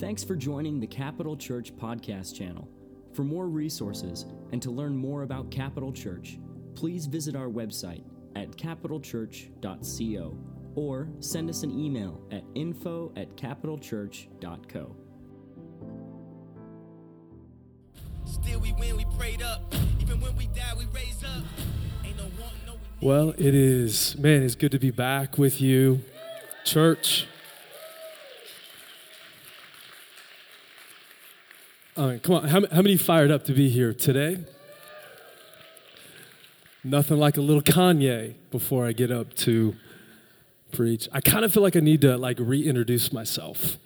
Thanks for joining the Capital Church podcast channel. For more resources and to learn more about Capital Church, please visit our website at capitalchurch.co or send us an email at info at capitalchurch.co. Still we win, we prayed up. Even when we die, we raise up. Ain't no want, no we Well, it is, man, it's good to be back with you, church. Come on. How, how many fired up to be here today? Nothing like a little Kanye before I get up to preach. I kind of feel like I need to like reintroduce myself.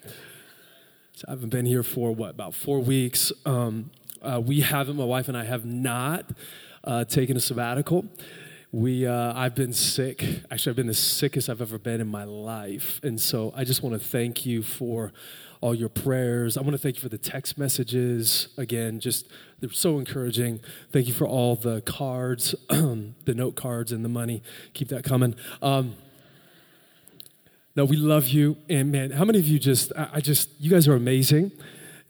So I haven't been here for what about four weeks. Um, uh, we haven't. My wife and I have not uh, taken a sabbatical. We, uh, I've been sick. Actually, I've been the sickest I've ever been in my life, and so I just want to thank you for all your prayers. I want to thank you for the text messages. Again, just they're so encouraging. Thank you for all the cards, the note cards, and the money. Keep that coming. Um, no, we love you. And man, how many of you just, I just, you guys are amazing.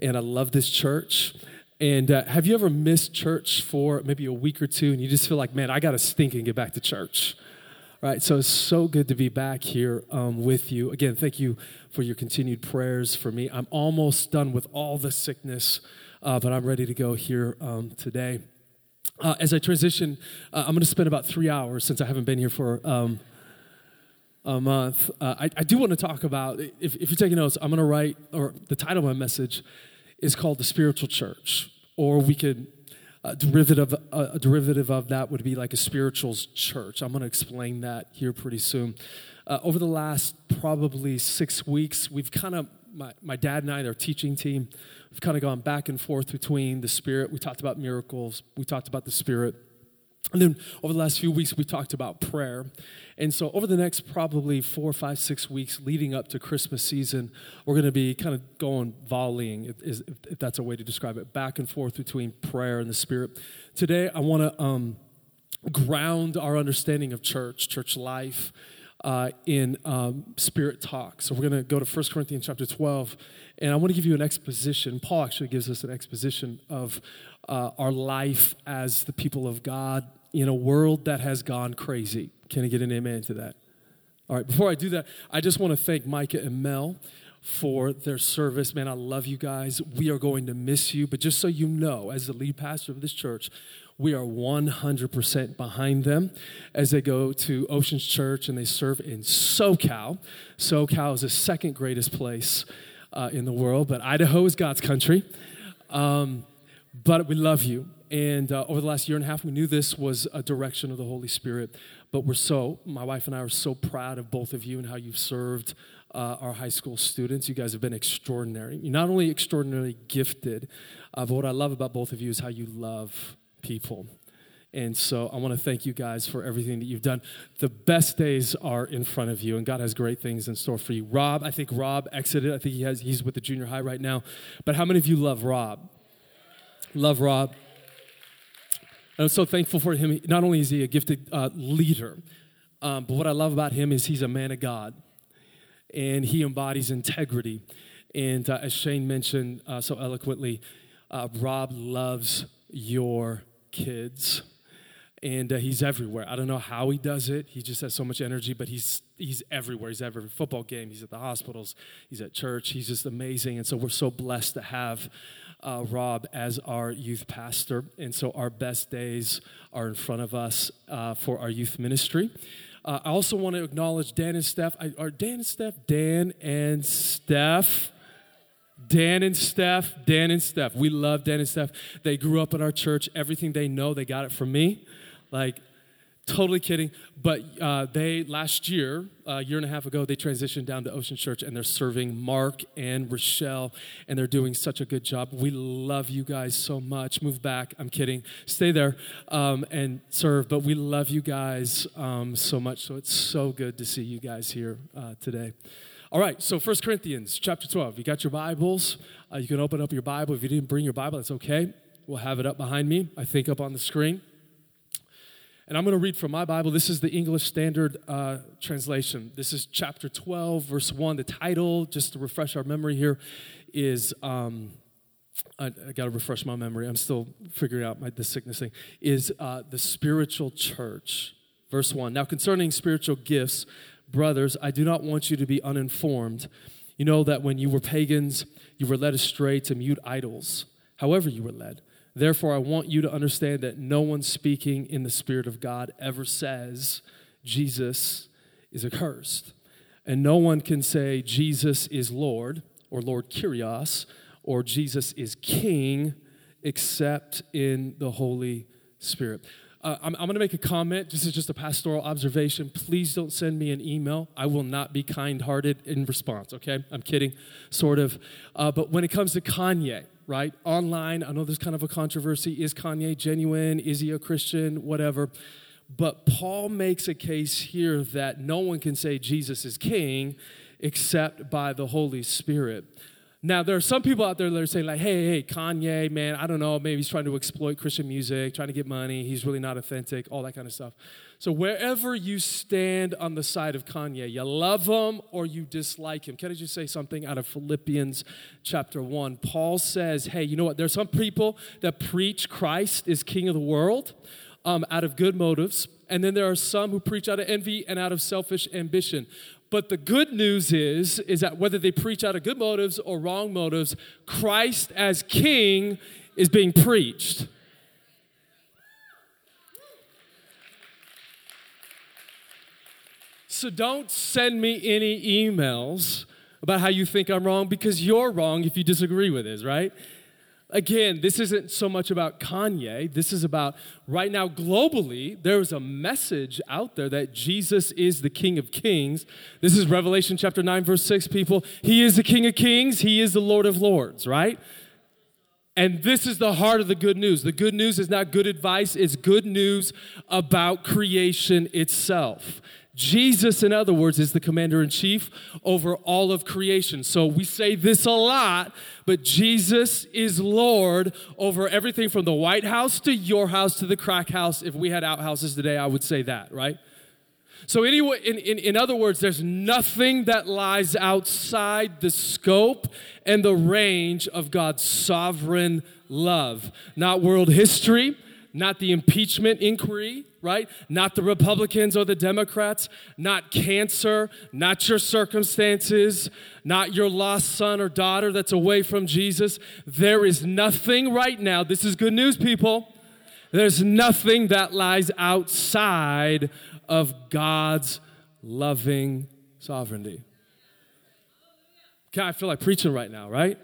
And I love this church. And uh, have you ever missed church for maybe a week or two and you just feel like, man, I got to stink and get back to church? Right, so it's so good to be back here um, with you. Again, thank you for your continued prayers for me. I'm almost done with all the sickness, uh, but I'm ready to go here um, today. Uh, as I transition, uh, I'm going to spend about three hours since I haven't been here for um, a month. Uh, I, I do want to talk about, if, if you're taking notes, I'm going to write, or the title of my message is called The Spiritual Church. Or we could, a derivative, a, derivative of that would be like a spirituals church. I'm going to explain that here pretty soon. Uh, over the last probably six weeks, we've kind of, my, my dad and I, our teaching team, we've kind of gone back and forth between the Spirit. We talked about miracles, we talked about the Spirit. And then over the last few weeks, we talked about prayer. And so, over the next probably four, five, six weeks leading up to Christmas season, we're going to be kind of going volleying, if, if that's a way to describe it, back and forth between prayer and the Spirit. Today, I want to um, ground our understanding of church, church life, uh, in um, spirit talk. So, we're going to go to 1 Corinthians chapter 12, and I want to give you an exposition. Paul actually gives us an exposition of uh, our life as the people of God in a world that has gone crazy. Can I get an amen to that? All right, before I do that, I just want to thank Micah and Mel for their service. Man, I love you guys. We are going to miss you, but just so you know, as the lead pastor of this church, we are 100% behind them as they go to Oceans Church and they serve in SoCal. SoCal is the second greatest place uh, in the world, but Idaho is God's country. Um, but we love you. And uh, over the last year and a half, we knew this was a direction of the Holy Spirit. But we're so, my wife and I are so proud of both of you and how you've served uh, our high school students. You guys have been extraordinary. You're not only extraordinarily gifted, uh, but what I love about both of you is how you love people. And so I want to thank you guys for everything that you've done. The best days are in front of you, and God has great things in store for you. Rob, I think Rob exited. I think he has, he's with the junior high right now. But how many of you love Rob? Love Rob. And I'm so thankful for him. Not only is he a gifted uh, leader, um, but what I love about him is he's a man of God and he embodies integrity. And uh, as Shane mentioned uh, so eloquently, uh, Rob loves your kids. And uh, he's everywhere. I don't know how he does it. He just has so much energy, but he's he's everywhere. He's at every football game. He's at the hospitals. He's at church. He's just amazing. And so we're so blessed to have uh, Rob as our youth pastor. And so our best days are in front of us uh, for our youth ministry. Uh, I also want to acknowledge Dan and Steph. I, are Dan and Steph? Dan and Steph. Dan and Steph, Dan and Steph. We love Dan and Steph. They grew up in our church. Everything they know, they got it from me. Like, totally kidding. But uh, they, last year, a year and a half ago, they transitioned down to Ocean Church and they're serving Mark and Rochelle, and they're doing such a good job. We love you guys so much. Move back. I'm kidding. Stay there um, and serve. But we love you guys um, so much. So it's so good to see you guys here uh, today. All right, so 1 Corinthians chapter 12. You got your Bibles. Uh, you can open up your Bible. If you didn't bring your Bible, that's okay. We'll have it up behind me, I think up on the screen. And I'm going to read from my Bible. This is the English Standard uh, Translation. This is chapter 12, verse 1. The title, just to refresh our memory here, is um, I, I got to refresh my memory. I'm still figuring out my, the sickness thing. Is uh, the spiritual church. Verse 1. Now, concerning spiritual gifts, brothers, I do not want you to be uninformed. You know that when you were pagans, you were led astray to mute idols, however, you were led. Therefore, I want you to understand that no one speaking in the Spirit of God ever says Jesus is accursed. And no one can say Jesus is Lord or Lord Kyrios or Jesus is King except in the Holy Spirit. Uh, I'm, I'm going to make a comment. This is just a pastoral observation. Please don't send me an email. I will not be kind hearted in response, okay? I'm kidding, sort of. Uh, but when it comes to Kanye, right? Online, I know there's kind of a controversy. Is Kanye genuine? Is he a Christian? Whatever. But Paul makes a case here that no one can say Jesus is king except by the Holy Spirit. Now, there are some people out there that are saying, like, hey, hey, Kanye, man, I don't know, maybe he's trying to exploit Christian music, trying to get money, he's really not authentic, all that kind of stuff. So, wherever you stand on the side of Kanye, you love him or you dislike him. Can I just say something out of Philippians chapter 1? Paul says, hey, you know what? There's some people that preach Christ is king of the world um, out of good motives. And then there are some who preach out of envy and out of selfish ambition. But the good news is, is that whether they preach out of good motives or wrong motives, Christ as King is being preached. So don't send me any emails about how you think I'm wrong because you're wrong if you disagree with this, right? Again, this isn't so much about Kanye. This is about right now, globally, there is a message out there that Jesus is the King of Kings. This is Revelation chapter 9, verse 6, people. He is the King of Kings, He is the Lord of Lords, right? And this is the heart of the good news. The good news is not good advice, it's good news about creation itself. Jesus, in other words, is the commander in chief over all of creation. So we say this a lot, but Jesus is Lord over everything from the White House to your house to the crack house. If we had outhouses today, I would say that, right? So, anyway, in, in, in other words, there's nothing that lies outside the scope and the range of God's sovereign love. Not world history, not the impeachment inquiry, right? Not the Republicans or the Democrats, not cancer, not your circumstances, not your lost son or daughter that's away from Jesus. There is nothing right now, this is good news, people. There's nothing that lies outside of God's loving sovereignty. Okay, I feel like preaching right now, right?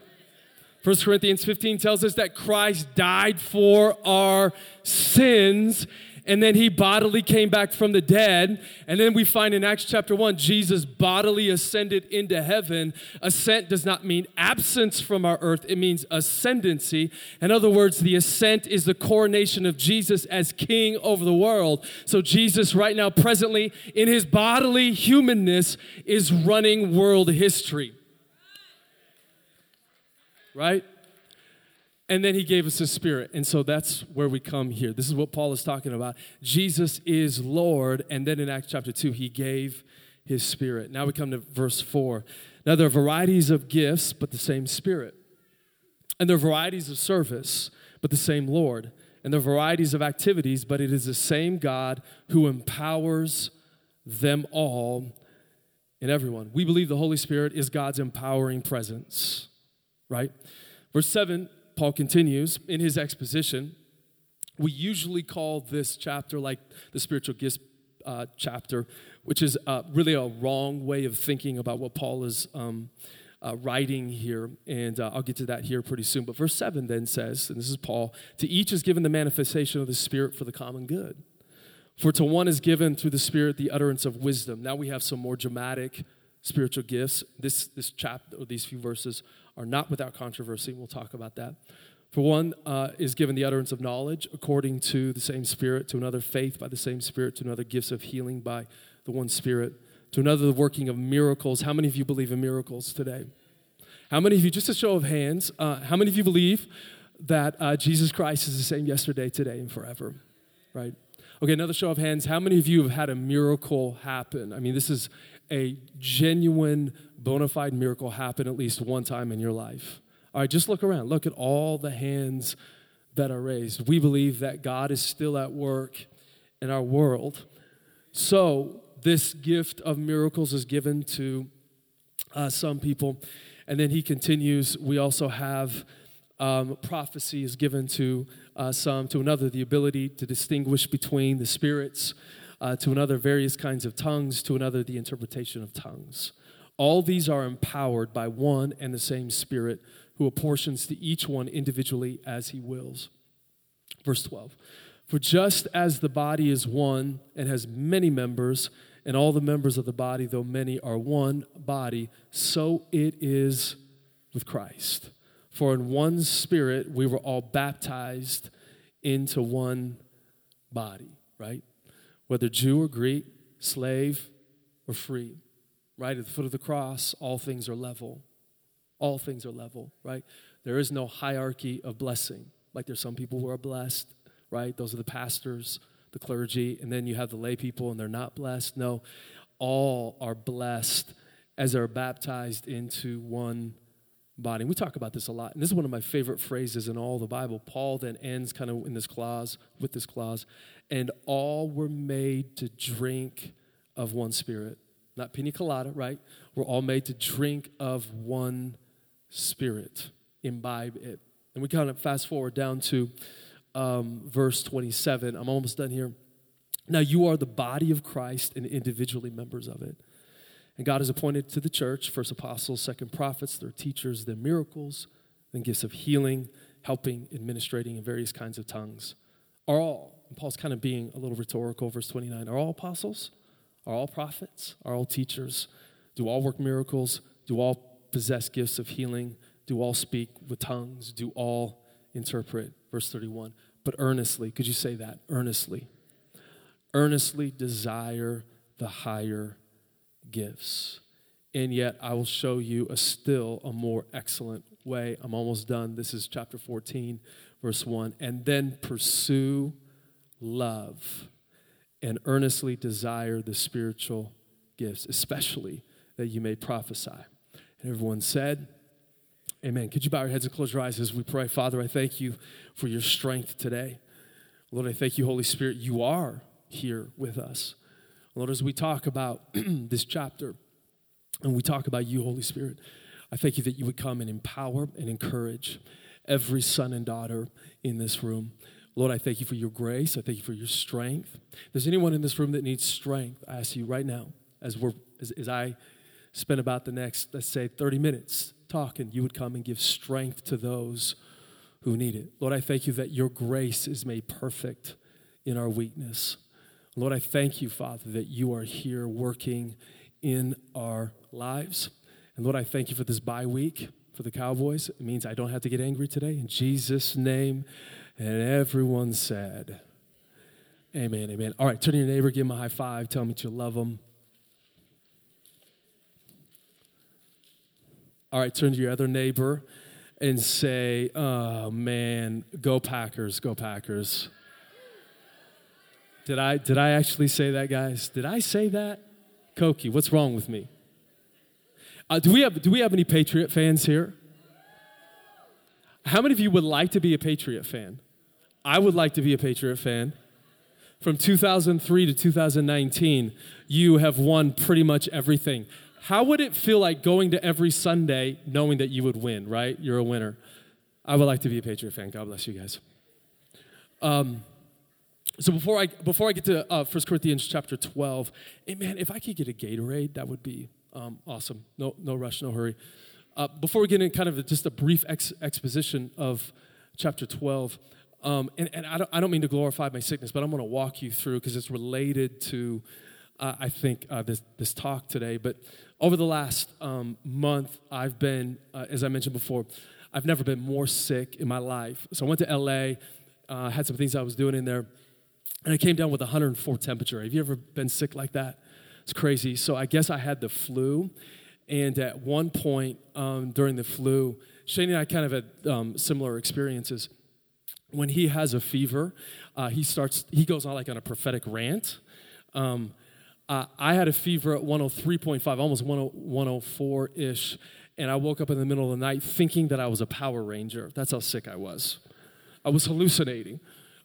1 Corinthians 15 tells us that Christ died for our sins and then he bodily came back from the dead. And then we find in Acts chapter 1, Jesus bodily ascended into heaven. Ascent does not mean absence from our earth, it means ascendancy. In other words, the ascent is the coronation of Jesus as king over the world. So Jesus, right now, presently, in his bodily humanness, is running world history right? And then he gave us his spirit. And so that's where we come here. This is what Paul is talking about. Jesus is Lord. And then in Acts chapter 2, he gave his spirit. Now we come to verse 4. Now there are varieties of gifts, but the same spirit. And there are varieties of service, but the same Lord. And there are varieties of activities, but it is the same God who empowers them all and everyone. We believe the Holy Spirit is God's empowering presence right? Verse 7, Paul continues in his exposition. We usually call this chapter like the spiritual gifts uh, chapter, which is uh, really a wrong way of thinking about what Paul is um, uh, writing here. And uh, I'll get to that here pretty soon. But verse 7 then says, and this is Paul, to each is given the manifestation of the Spirit for the common good. For to one is given through the Spirit the utterance of wisdom. Now we have some more dramatic spiritual gifts. This, this chapter, or these few verses, are not without controversy. We'll talk about that. For one, uh, is given the utterance of knowledge according to the same Spirit, to another, faith by the same Spirit, to another, gifts of healing by the one Spirit, to another, the working of miracles. How many of you believe in miracles today? How many of you, just a show of hands, uh, how many of you believe that uh, Jesus Christ is the same yesterday, today, and forever? Right? Okay, another show of hands. How many of you have had a miracle happen? I mean, this is a genuine, bona fide miracle happen at least one time in your life. All right, just look around. Look at all the hands that are raised. We believe that God is still at work in our world. So, this gift of miracles is given to uh, some people. And then he continues, we also have um, prophecy is given to uh, some, to another, the ability to distinguish between the spirits, uh, to another, various kinds of tongues, to another, the interpretation of tongues. All these are empowered by one and the same Spirit who apportions to each one individually as he wills. Verse 12 For just as the body is one and has many members, and all the members of the body, though many, are one body, so it is with Christ. For in one spirit we were all baptized into one body, right? Whether Jew or Greek, slave or free, right? At the foot of the cross, all things are level. All things are level, right? There is no hierarchy of blessing. Like there's some people who are blessed, right? Those are the pastors, the clergy, and then you have the lay people and they're not blessed. No, all are blessed as they're baptized into one body. We talk about this a lot. And this is one of my favorite phrases in all the Bible. Paul then ends kind of in this clause, with this clause, and all were made to drink of one spirit. Not pina colada, right? We're all made to drink of one spirit, imbibe it. And we kind of fast forward down to um, verse 27. I'm almost done here. Now you are the body of Christ and individually members of it. And God has appointed to the church first apostles, second prophets, their teachers, then miracles, then gifts of healing, helping, administrating, in various kinds of tongues. Are all, Paul's kind of being a little rhetorical, verse 29, are all apostles? Are all prophets? Are all teachers? Do all work miracles? Do all possess gifts of healing? Do all speak with tongues? Do all interpret? Verse 31. But earnestly, could you say that? Earnestly. Earnestly desire the higher gifts. And yet I will show you a still a more excellent way. I'm almost done. This is chapter 14, verse 1. And then pursue love and earnestly desire the spiritual gifts, especially that you may prophesy. And everyone said, Amen. Could you bow your heads and close your eyes as we pray? Father, I thank you for your strength today. Lord, I thank you, Holy Spirit, you are here with us. Lord, as we talk about this chapter and we talk about you, Holy Spirit, I thank you that you would come and empower and encourage every son and daughter in this room. Lord, I thank you for your grace. I thank you for your strength. If there's anyone in this room that needs strength, I ask you right now, as we're as, as I spend about the next, let's say, 30 minutes talking, you would come and give strength to those who need it. Lord, I thank you that your grace is made perfect in our weakness. Lord, I thank you, Father, that you are here working in our lives. And Lord, I thank you for this bye week for the Cowboys. It means I don't have to get angry today. In Jesus' name. And everyone said, Amen, amen. All right, turn to your neighbor, give him a high five, tell him that you love him. All right, turn to your other neighbor and say, Oh man, go Packers, go Packers. Did I, did I actually say that, guys? Did I say that? Koki, what's wrong with me? Uh, do, we have, do we have any Patriot fans here? How many of you would like to be a Patriot fan? I would like to be a Patriot fan. From 2003 to 2019, you have won pretty much everything. How would it feel like going to every Sunday knowing that you would win, right? You're a winner. I would like to be a Patriot fan. God bless you guys. Um, so before I before I get to uh, 1 Corinthians chapter 12, hey man, if I could get a Gatorade, that would be um, awesome. No no rush, no hurry. Uh, before we get in kind of just a brief ex- exposition of chapter 12, um, and, and I, don't, I don't mean to glorify my sickness, but I'm going to walk you through because it's related to, uh, I think, uh, this, this talk today. But over the last um, month, I've been, uh, as I mentioned before, I've never been more sick in my life. So I went to LA, uh, had some things I was doing in there and I came down with 104 temperature. Have you ever been sick like that? It's crazy. So I guess I had the flu. And at one point um, during the flu, Shane and I kind of had um, similar experiences. When he has a fever, uh, he starts, he goes on like on a prophetic rant. Um, uh, I had a fever at 103.5, almost 104 ish, and I woke up in the middle of the night thinking that I was a Power Ranger. That's how sick I was. I was hallucinating.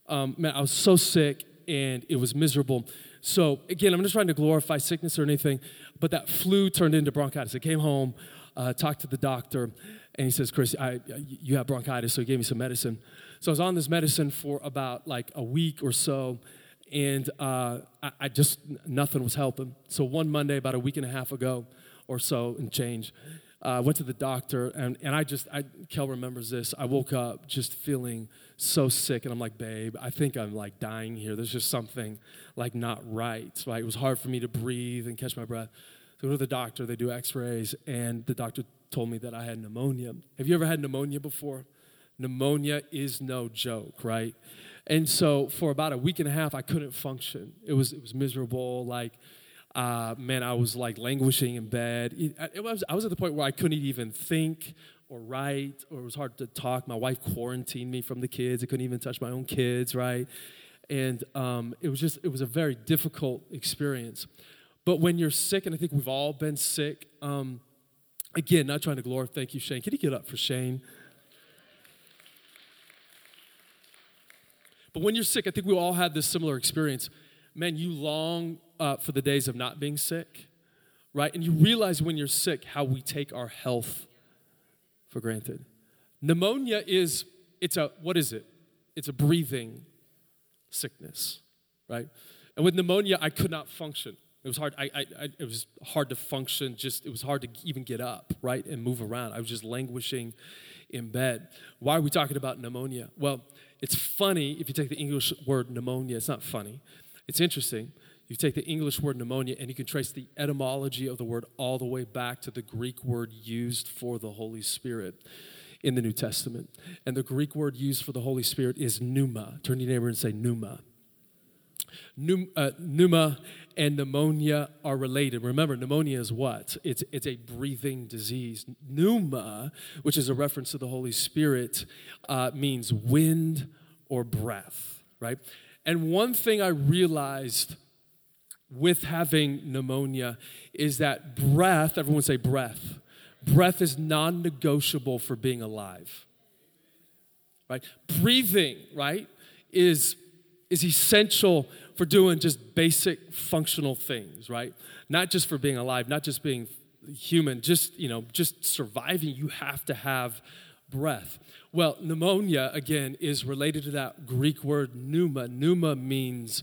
Um, man, I was so sick and it was miserable. So, again, I'm not trying to glorify sickness or anything, but that flu turned into bronchitis. I came home, uh, talked to the doctor, and he says, Chris, I, you have bronchitis, so he gave me some medicine. So I was on this medicine for about like a week or so, and uh, I, I, just, nothing was helping. So one Monday, about a week and a half ago or so, and change, I uh, went to the doctor, and, and I just, I, Kel remembers this. I woke up just feeling so sick, and I'm like, babe, I think I'm like dying here. There's just something like not right. Right? It was hard for me to breathe and catch my breath. So I go to the doctor, they do x rays, and the doctor told me that I had pneumonia. Have you ever had pneumonia before? Pneumonia is no joke, right? And so for about a week and a half, I couldn't function. It was it was miserable. Like, uh, man, I was like languishing in bed. It, it was, I was at the point where I couldn't even think or write, or it was hard to talk. My wife quarantined me from the kids. I couldn't even touch my own kids, right? And um, it was just it was a very difficult experience. But when you're sick, and I think we've all been sick. Um, again, not trying to glorify. Thank you, Shane. Can you get up for Shane? But when you're sick, I think we all have this similar experience. Man, you long uh, for the days of not being sick, right? And you realize when you're sick how we take our health for granted. Pneumonia is, it's a, what is it? It's a breathing sickness, right? And with pneumonia, I could not function. It was hard. I, I, I, it was hard to function. Just it was hard to even get up, right, and move around. I was just languishing in bed. Why are we talking about pneumonia? Well, it's funny if you take the English word pneumonia, it's not funny. It's interesting. You take the English word pneumonia and you can trace the etymology of the word all the way back to the Greek word used for the Holy Spirit in the New Testament. And the Greek word used for the Holy Spirit is pneuma. Turn to your neighbor and say pneuma. Uh, pneuma and pneumonia are related. Remember, pneumonia is what? It's, it's a breathing disease. Pneuma, which is a reference to the Holy Spirit, uh, means wind or breath, right? And one thing I realized with having pneumonia is that breath, everyone say breath, breath is non negotiable for being alive, right? Breathing, right, is, is essential for doing just basic functional things, right? Not just for being alive, not just being human, just, you know, just surviving, you have to have breath. Well, pneumonia, again, is related to that Greek word pneuma. Pneuma means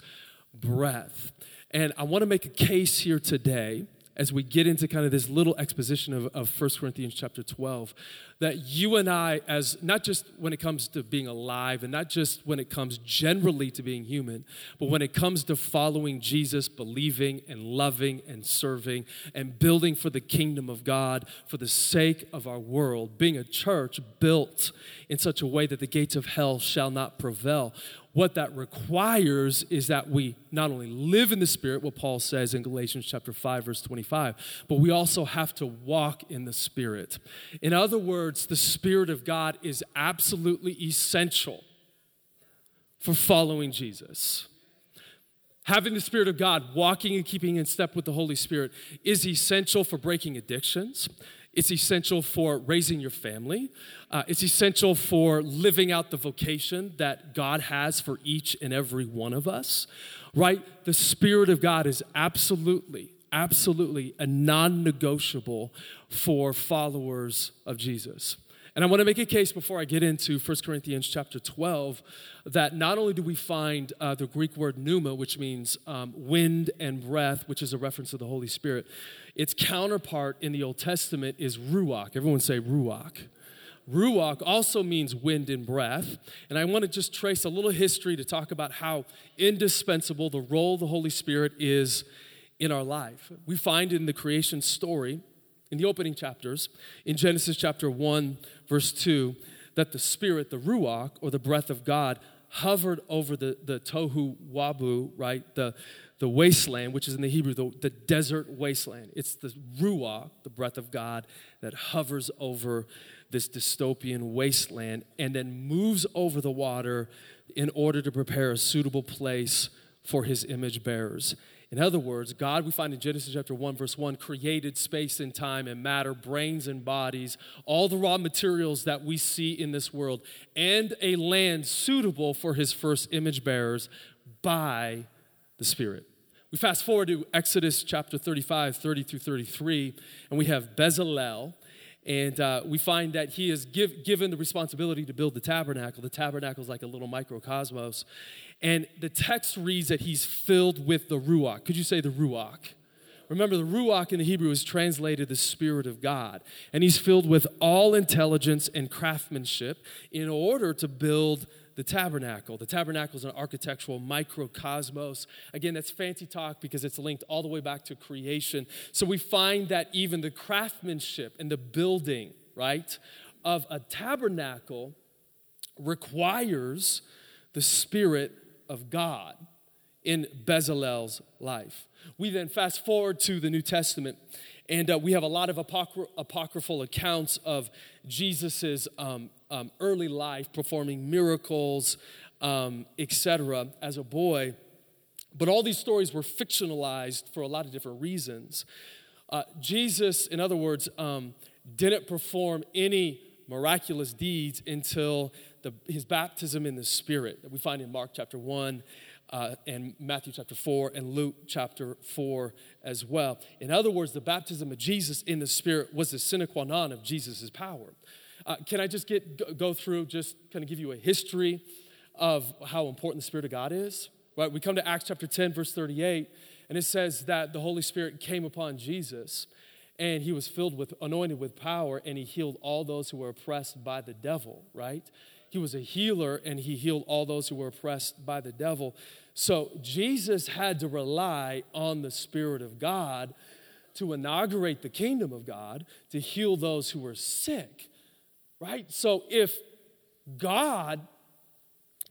breath. And I want to make a case here today as we get into kind of this little exposition of, of 1 Corinthians chapter 12, that you and I, as not just when it comes to being alive and not just when it comes generally to being human, but when it comes to following Jesus, believing and loving and serving and building for the kingdom of God for the sake of our world, being a church built in such a way that the gates of hell shall not prevail what that requires is that we not only live in the Spirit, what Paul says in Galatians chapter 5, verse 25, but we also have to walk in the Spirit. In other words, the Spirit of God is absolutely essential for following Jesus. Having the Spirit of God, walking and keeping in step with the Holy Spirit, is essential for breaking addictions. It's essential for raising your family. Uh, it's essential for living out the vocation that God has for each and every one of us, right? The Spirit of God is absolutely, absolutely a non negotiable for followers of Jesus. And I want to make a case before I get into 1 Corinthians chapter 12 that not only do we find uh, the Greek word pneuma, which means um, wind and breath, which is a reference to the Holy Spirit, its counterpart in the Old Testament is ruach. Everyone say ruach. Ruach also means wind and breath. And I want to just trace a little history to talk about how indispensable the role the Holy Spirit is in our life. We find in the creation story in the opening chapters, in Genesis chapter 1, verse 2, that the Spirit, the Ruach, or the breath of God, hovered over the, the tohu wabu, right? The, the wasteland, which is in the Hebrew, the, the desert wasteland. It's the Ruach, the breath of God, that hovers over this dystopian wasteland and then moves over the water in order to prepare a suitable place for his image bearers. In other words, God, we find in Genesis chapter 1, verse 1, created space and time and matter, brains and bodies, all the raw materials that we see in this world, and a land suitable for his first image bearers by the Spirit. We fast forward to Exodus chapter 35, 30 through 33, and we have Bezalel. And uh, we find that he is give, given the responsibility to build the tabernacle. The tabernacle is like a little microcosmos. And the text reads that he's filled with the Ruach. Could you say the Ruach? Remember, the Ruach in the Hebrew is translated the Spirit of God. And he's filled with all intelligence and craftsmanship in order to build the tabernacle. The tabernacle is an architectural microcosmos. Again, that's fancy talk because it's linked all the way back to creation. So we find that even the craftsmanship and the building, right, of a tabernacle requires the Spirit of God in Bezalel's life. We then fast forward to the New Testament, and uh, we have a lot of apocry- apocryphal accounts of Jesus's um, um, early life, performing miracles, um, etc., as a boy. But all these stories were fictionalized for a lot of different reasons. Uh, Jesus, in other words, um, didn't perform any miraculous deeds until the, his baptism in the Spirit that we find in Mark chapter 1 uh, and Matthew chapter 4 and Luke chapter 4 as well. In other words, the baptism of Jesus in the Spirit was the sine qua non of Jesus' power. Uh, can I just get go through, just kind of give you a history of how important the Spirit of God is? Right, we come to Acts chapter 10, verse 38, and it says that the Holy Spirit came upon Jesus and he was filled with anointed with power and he healed all those who were oppressed by the devil right? He was a healer and he healed all those who were oppressed by the devil. So jesus had to rely on the spirit of god to inaugurate the kingdom of god to heal those who were sick right? So if God,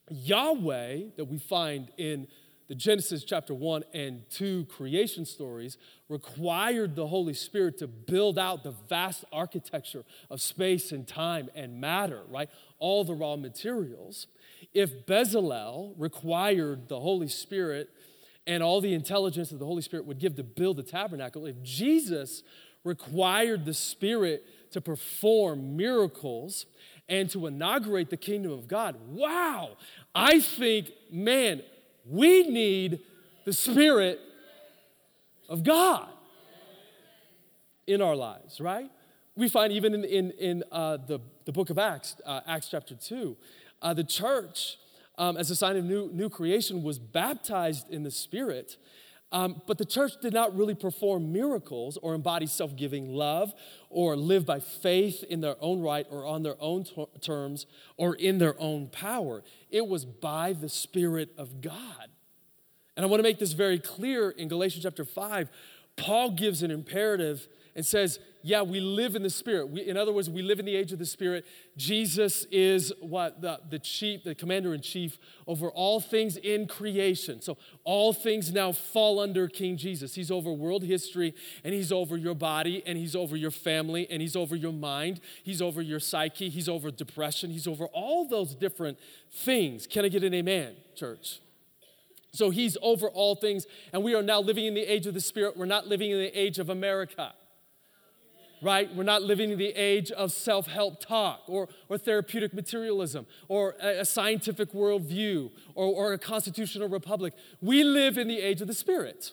Yahweh, that we find in the Genesis chapter 1 and 2 creation stories, required the Holy Spirit to build out the vast architecture of space and time and matter, right? All the raw materials. If Bezalel required the Holy Spirit and all the intelligence that the Holy Spirit would give to build the tabernacle, if Jesus required the Spirit to perform miracles and to inaugurate the kingdom of God. Wow! I think, man, we need the Spirit of God in our lives, right? We find even in, in, in uh, the, the book of Acts, uh, Acts chapter 2, uh, the church, um, as a sign of new, new creation, was baptized in the Spirit. Um, but the church did not really perform miracles or embody self giving love or live by faith in their own right or on their own t- terms or in their own power. It was by the Spirit of God. And I want to make this very clear in Galatians chapter 5. Paul gives an imperative and says, yeah, we live in the Spirit. We, in other words, we live in the age of the Spirit. Jesus is what? The, the chief, the commander in chief over all things in creation. So all things now fall under King Jesus. He's over world history, and he's over your body, and he's over your family, and he's over your mind, he's over your psyche, he's over depression, he's over all those different things. Can I get an amen, church? So he's over all things, and we are now living in the age of the Spirit. We're not living in the age of America right? We're not living in the age of self help talk or, or therapeutic materialism or a, a scientific worldview or, or a constitutional republic. We live in the age of the Spirit,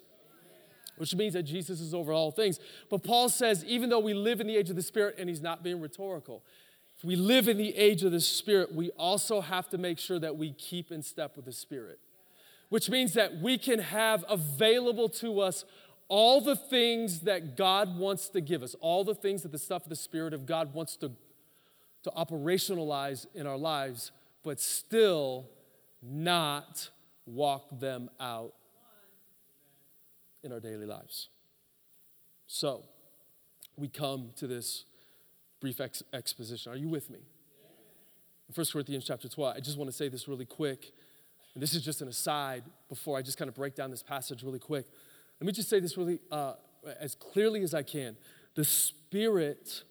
which means that Jesus is over all things. But Paul says, even though we live in the age of the Spirit, and he's not being rhetorical, if we live in the age of the Spirit, we also have to make sure that we keep in step with the Spirit, which means that we can have available to us all the things that God wants to give us, all the things that the stuff of the Spirit of God wants to, to operationalize in our lives, but still not walk them out in our daily lives. So, we come to this brief ex- exposition. Are you with me? In 1 Corinthians chapter 12, I just want to say this really quick. And this is just an aside before I just kind of break down this passage really quick. Let me just say this really uh, as clearly as I can. The Spirit,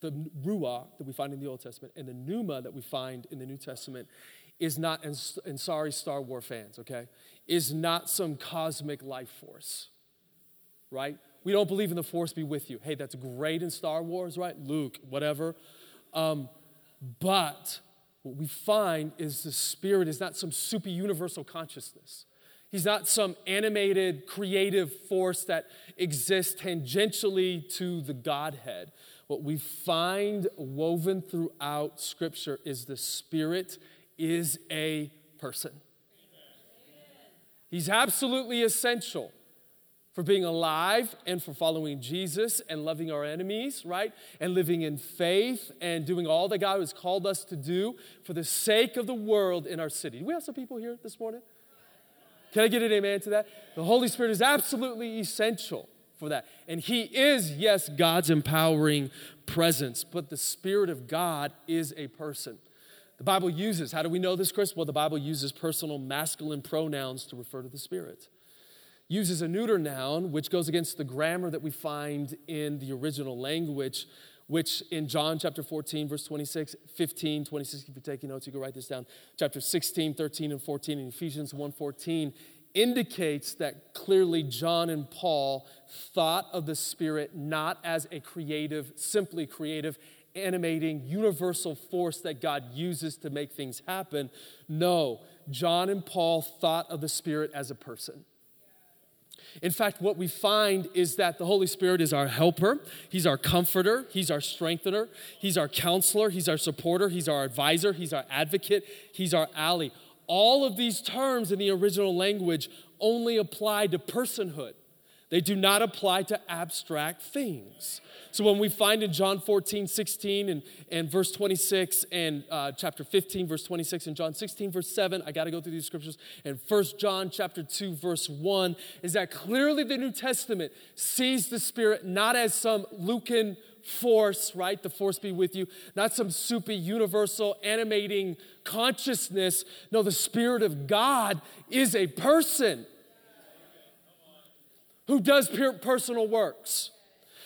the Ruach that we find in the Old Testament, and the Pneuma that we find in the New Testament is not, and, and sorry, Star Wars fans, okay, is not some cosmic life force, right? We don't believe in the force be with you. Hey, that's great in Star Wars, right? Luke, whatever. Um, but what we find is the Spirit is not some super universal consciousness. He's not some animated, creative force that exists tangentially to the Godhead. What we find woven throughout Scripture is the Spirit is a person. He's absolutely essential for being alive and for following Jesus and loving our enemies, right? And living in faith and doing all that God has called us to do for the sake of the world in our city. Do we have some people here this morning? Can I get an amen to that? The Holy Spirit is absolutely essential for that. And He is, yes, God's empowering presence, but the Spirit of God is a person. The Bible uses, how do we know this, Chris? Well, the Bible uses personal masculine pronouns to refer to the Spirit uses a neuter noun, which goes against the grammar that we find in the original language, which in John chapter 14, verse 26, 15, 26, if you're taking notes, you can write this down. Chapter 16, 13, and 14, in Ephesians 1 14, indicates that clearly John and Paul thought of the Spirit not as a creative, simply creative, animating, universal force that God uses to make things happen. No, John and Paul thought of the Spirit as a person. In fact, what we find is that the Holy Spirit is our helper, He's our comforter, He's our strengthener, He's our counselor, He's our supporter, He's our advisor, He's our advocate, He's our ally. All of these terms in the original language only apply to personhood, they do not apply to abstract things. So when we find in John 14, 16, and, and verse 26, and uh, chapter 15, verse 26, and John 16, verse 7, I got to go through these scriptures, and First John chapter 2, verse 1, is that clearly the New Testament sees the Spirit not as some Lucan force, right? The force be with you, not some super universal animating consciousness. No, the Spirit of God is a person who does personal works.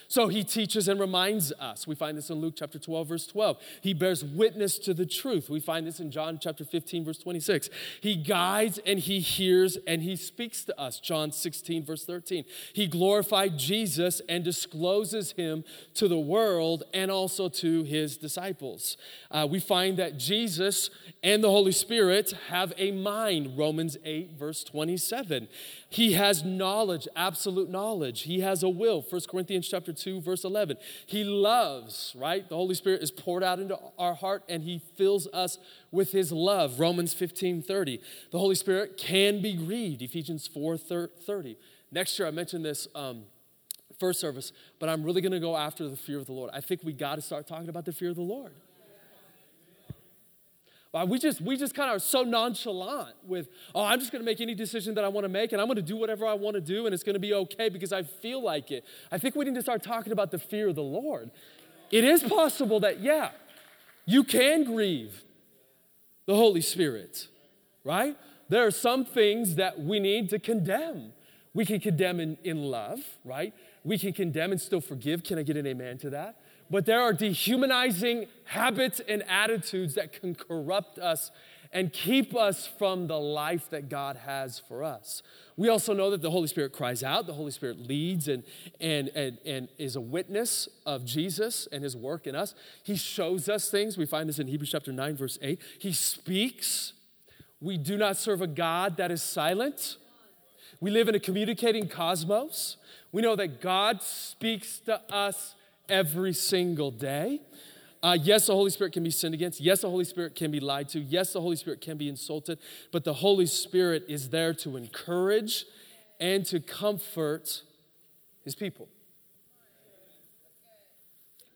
So he teaches and reminds us. We find this in Luke chapter 12, verse 12. He bears witness to the truth. We find this in John chapter 15, verse 26. He guides and he hears and he speaks to us. John 16, verse 13. He glorified Jesus and discloses him to the world and also to his disciples. Uh, we find that Jesus and the Holy Spirit have a mind. Romans 8, verse 27. He has knowledge, absolute knowledge. He has a will. 1 Corinthians chapter 2 verse 11. He loves, right? The Holy Spirit is poured out into our heart and he fills us with his love. Romans 15:30. The Holy Spirit can be grieved. Ephesians 4:30. Next year I mentioned this um, first service, but I'm really going to go after the fear of the Lord. I think we got to start talking about the fear of the Lord. Uh, we just, we just kind of are so nonchalant with, oh, I'm just going to make any decision that I want to make and I'm going to do whatever I want to do and it's going to be okay because I feel like it. I think we need to start talking about the fear of the Lord. It is possible that, yeah, you can grieve the Holy Spirit, right? There are some things that we need to condemn. We can condemn in, in love, right? We can condemn and still forgive. Can I get an amen to that? But there are dehumanizing habits and attitudes that can corrupt us and keep us from the life that God has for us. We also know that the Holy Spirit cries out, the Holy Spirit leads and, and, and, and is a witness of Jesus and his work in us. He shows us things. We find this in Hebrews chapter 9, verse 8. He speaks. We do not serve a God that is silent. We live in a communicating cosmos. We know that God speaks to us every single day. Uh, yes, the Holy Spirit can be sinned against. Yes, the Holy Spirit can be lied to. Yes, the Holy Spirit can be insulted. But the Holy Spirit is there to encourage and to comfort his people.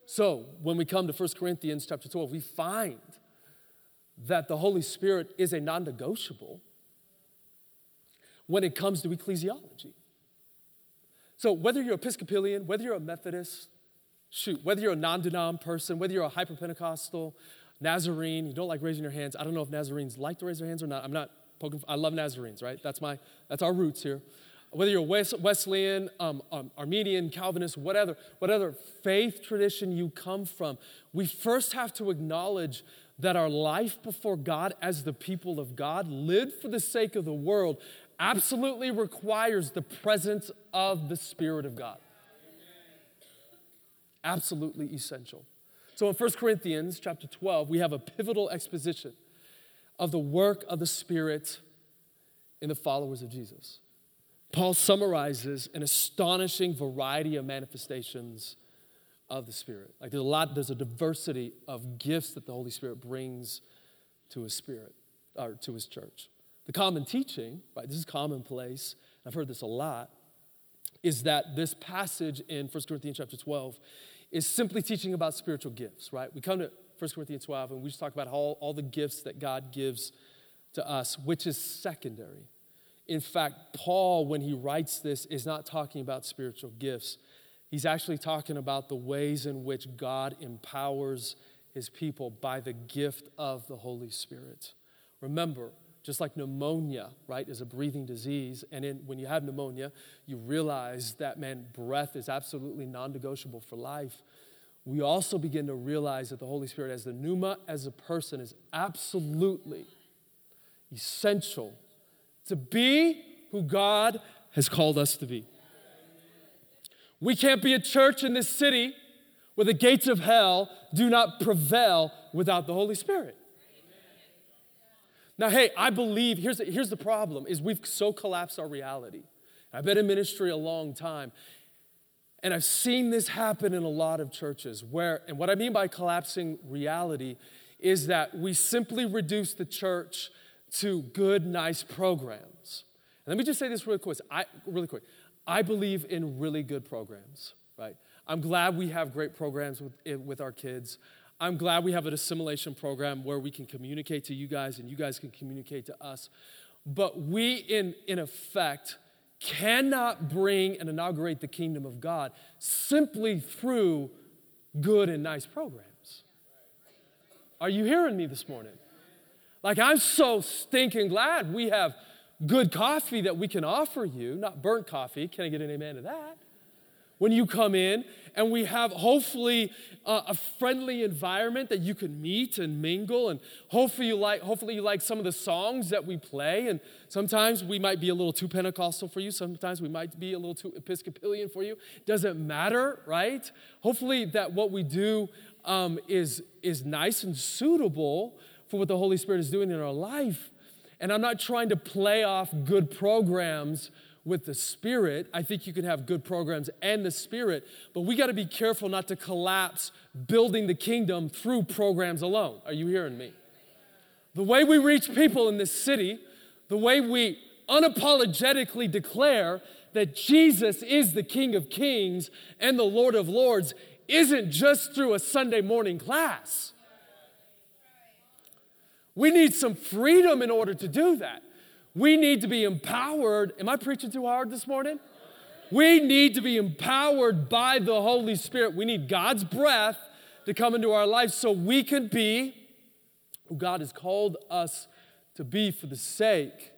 So, when we come to 1 Corinthians chapter 12, we find that the Holy Spirit is a non negotiable when it comes to ecclesiology. So, whether you're Episcopalian, whether you're a Methodist, shoot, whether you're a non denom person, whether you're a hyper Pentecostal, Nazarene, you don't like raising your hands. I don't know if Nazarenes like to raise their hands or not. I'm not poking, I love Nazarenes, right? That's, my, that's our roots here. Whether you're Wes, Wesleyan, um, um, Arminian, Calvinist, whatever, whatever faith tradition you come from, we first have to acknowledge that our life before God as the people of God, lived for the sake of the world, absolutely requires the presence of the Spirit of God. Absolutely essential. So in 1 Corinthians chapter 12, we have a pivotal exposition of the work of the Spirit in the followers of Jesus. Paul summarizes an astonishing variety of manifestations of the Spirit. Like there's a lot, there's a diversity of gifts that the Holy Spirit brings to his spirit or to his church. The common teaching, right, this is commonplace, I've heard this a lot, is that this passage in 1 Corinthians chapter 12 is simply teaching about spiritual gifts, right? We come to 1 Corinthians 12 and we just talk about all, all the gifts that God gives to us, which is secondary. In fact, Paul, when he writes this, is not talking about spiritual gifts. He's actually talking about the ways in which God empowers his people by the gift of the Holy Spirit. Remember, just like pneumonia, right, is a breathing disease, and in, when you have pneumonia, you realize that, man, breath is absolutely non negotiable for life. We also begin to realize that the Holy Spirit, as the pneuma, as a person, is absolutely essential to be who God has called us to be. We can't be a church in this city where the gates of hell do not prevail without the Holy Spirit. Now, hey, I believe, here's the, here's the problem, is we've so collapsed our reality. I've been in ministry a long time, and I've seen this happen in a lot of churches where, and what I mean by collapsing reality is that we simply reduce the church to good, nice programs. And let me just say this really quick. I, really quick. I believe in really good programs, right? I'm glad we have great programs with, with our kids. I'm glad we have an assimilation program where we can communicate to you guys and you guys can communicate to us. But we, in, in effect, cannot bring and inaugurate the kingdom of God simply through good and nice programs. Are you hearing me this morning? Like, I'm so stinking glad we have good coffee that we can offer you, not burnt coffee. Can I get an amen to that? when you come in, and we have hopefully a friendly environment that you can meet and mingle, and hopefully you like hopefully you like some of the songs that we play. And sometimes we might be a little too Pentecostal for you. Sometimes we might be a little too Episcopalian for you. Doesn't matter, right? Hopefully that what we do um, is is nice and suitable for what the Holy Spirit is doing in our life. And I'm not trying to play off good programs with the Spirit. I think you can have good programs and the Spirit, but we got to be careful not to collapse building the kingdom through programs alone. Are you hearing me? The way we reach people in this city, the way we unapologetically declare that Jesus is the King of Kings and the Lord of Lords, isn't just through a Sunday morning class. We need some freedom in order to do that. We need to be empowered. Am I preaching too hard this morning? We need to be empowered by the Holy Spirit. We need God's breath to come into our life so we can be who God has called us to be for the sake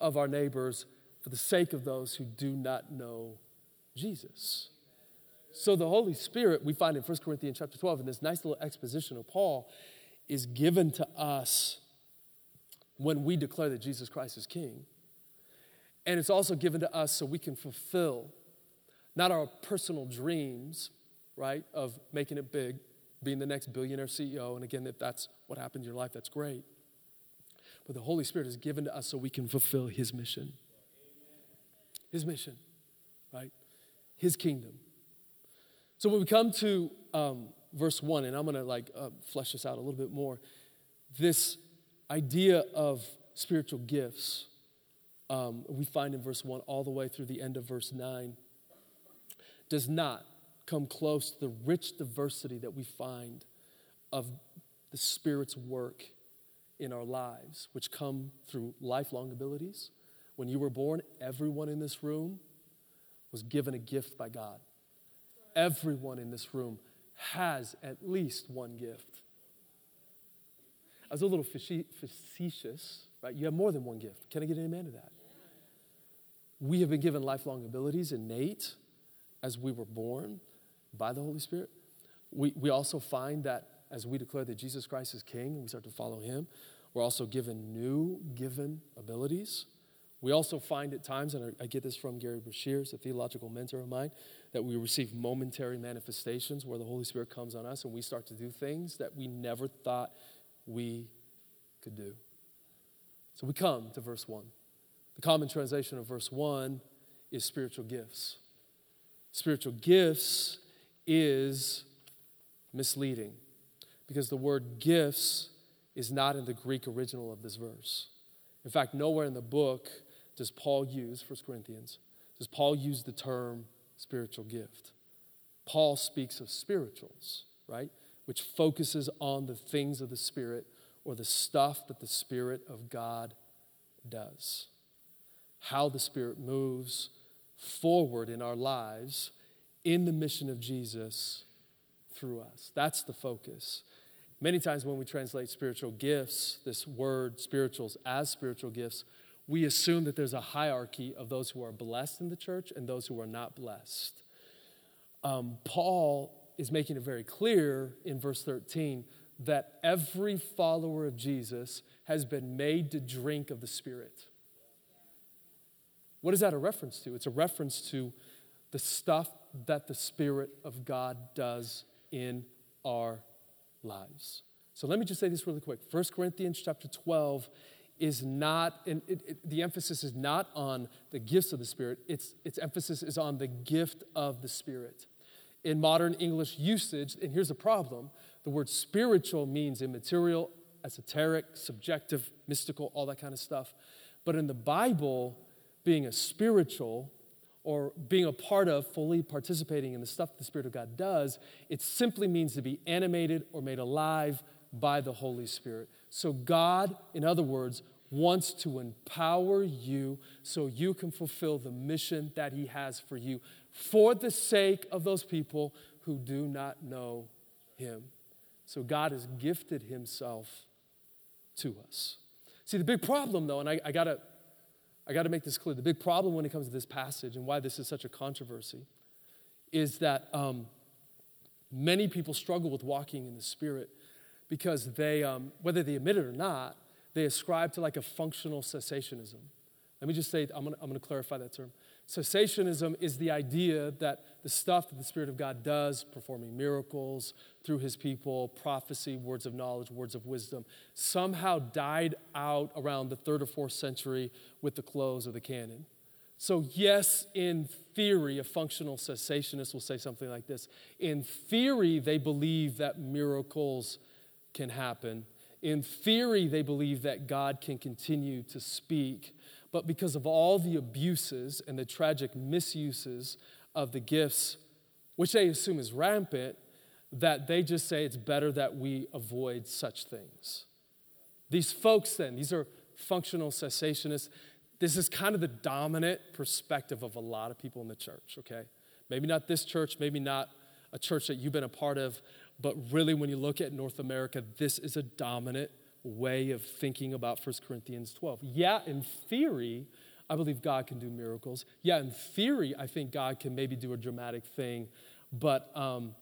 of our neighbors, for the sake of those who do not know Jesus. So the Holy Spirit, we find in 1 Corinthians chapter 12, in this nice little exposition of Paul, is given to us when we declare that Jesus Christ is King. And it's also given to us so we can fulfill not our personal dreams, right, of making it big, being the next billionaire CEO. And again, if that's what happened in your life, that's great. But the Holy Spirit is given to us so we can fulfill His mission. His mission, right? His kingdom. So when we come to um, verse 1, and I'm going to like uh, flesh this out a little bit more, this idea of spiritual gifts um, we find in verse 1 all the way through the end of verse 9 does not come close to the rich diversity that we find of the Spirit's work in our lives, which come through lifelong abilities. When you were born, everyone in this room was given a gift by God. Everyone in this room has at least one gift. I was a little facetious, right? You have more than one gift. Can I get an amen to that? We have been given lifelong abilities innate as we were born by the Holy Spirit. We, we also find that as we declare that Jesus Christ is King and we start to follow Him, we're also given new given abilities. We also find at times, and I get this from Gerry Breshears, a theological mentor of mine, that we receive momentary manifestations where the Holy Spirit comes on us and we start to do things that we never thought we could do. So we come to verse 1. The common translation of verse 1 is spiritual gifts. Spiritual gifts is misleading because the word gifts is not in the Greek original of this verse. In fact, nowhere in the book does Paul use, 1 Corinthians, does Paul use the term spiritual gift. Paul speaks of spirituals, right? Which focuses on the things of the Spirit or the stuff that the Spirit of God does. How the Spirit moves forward in our lives in the mission of Jesus through us. That's the focus. Many times when we translate spiritual gifts, this word spirituals as spiritual gifts, we assume that there's a hierarchy of those who are blessed in the church and those who are not blessed. Um, Paul is making it very clear in verse 13 that every follower of Jesus has been made to drink of the Spirit. What is that a reference to? It's a reference to the stuff that the Spirit of God does in our lives. So let me just say this really quick. 1 Corinthians chapter 12 is not, and it, it, the emphasis is not on the gifts of the Spirit, its, its emphasis is on the gift of the Spirit. In modern English usage, and here's the problem the word spiritual means immaterial, esoteric, subjective, mystical, all that kind of stuff. But in the Bible, being a spiritual or being a part of, fully participating in the stuff the Spirit of God does, it simply means to be animated or made alive by the Holy Spirit. So, God, in other words, wants to empower you so you can fulfill the mission that He has for you for the sake of those people who do not know Him. So, God has gifted Himself to us. See, the big problem, though, and I, I gotta I got to make this clear. The big problem when it comes to this passage and why this is such a controversy is that um, many people struggle with walking in the Spirit because they, um, whether they admit it or not, they ascribe to like a functional cessationism. Let me just say, I'm gonna, I'm gonna clarify that term. Cessationism is the idea that the stuff that the Spirit of God does, performing miracles through his people, prophecy, words of knowledge, words of wisdom, somehow died out around the third or fourth century with the close of the canon. So, yes, in theory, a functional cessationist will say something like this. In theory, they believe that miracles can happen. In theory, they believe that God can continue to speak but because of all the abuses and the tragic misuses of the gifts, which they assume is rampant, that they just say it's better that we avoid such things. These folks, then, these are functional cessationists. This is kind of the dominant perspective of a lot of people in the church, okay? Maybe not this church, maybe not a church that you've been a part of, but really, when you look at North America, this is a dominant way of thinking about 1 Corinthians 12. Yeah, in theory, I believe God can do miracles. Yeah, in theory, I think God can maybe do a dramatic thing, but um,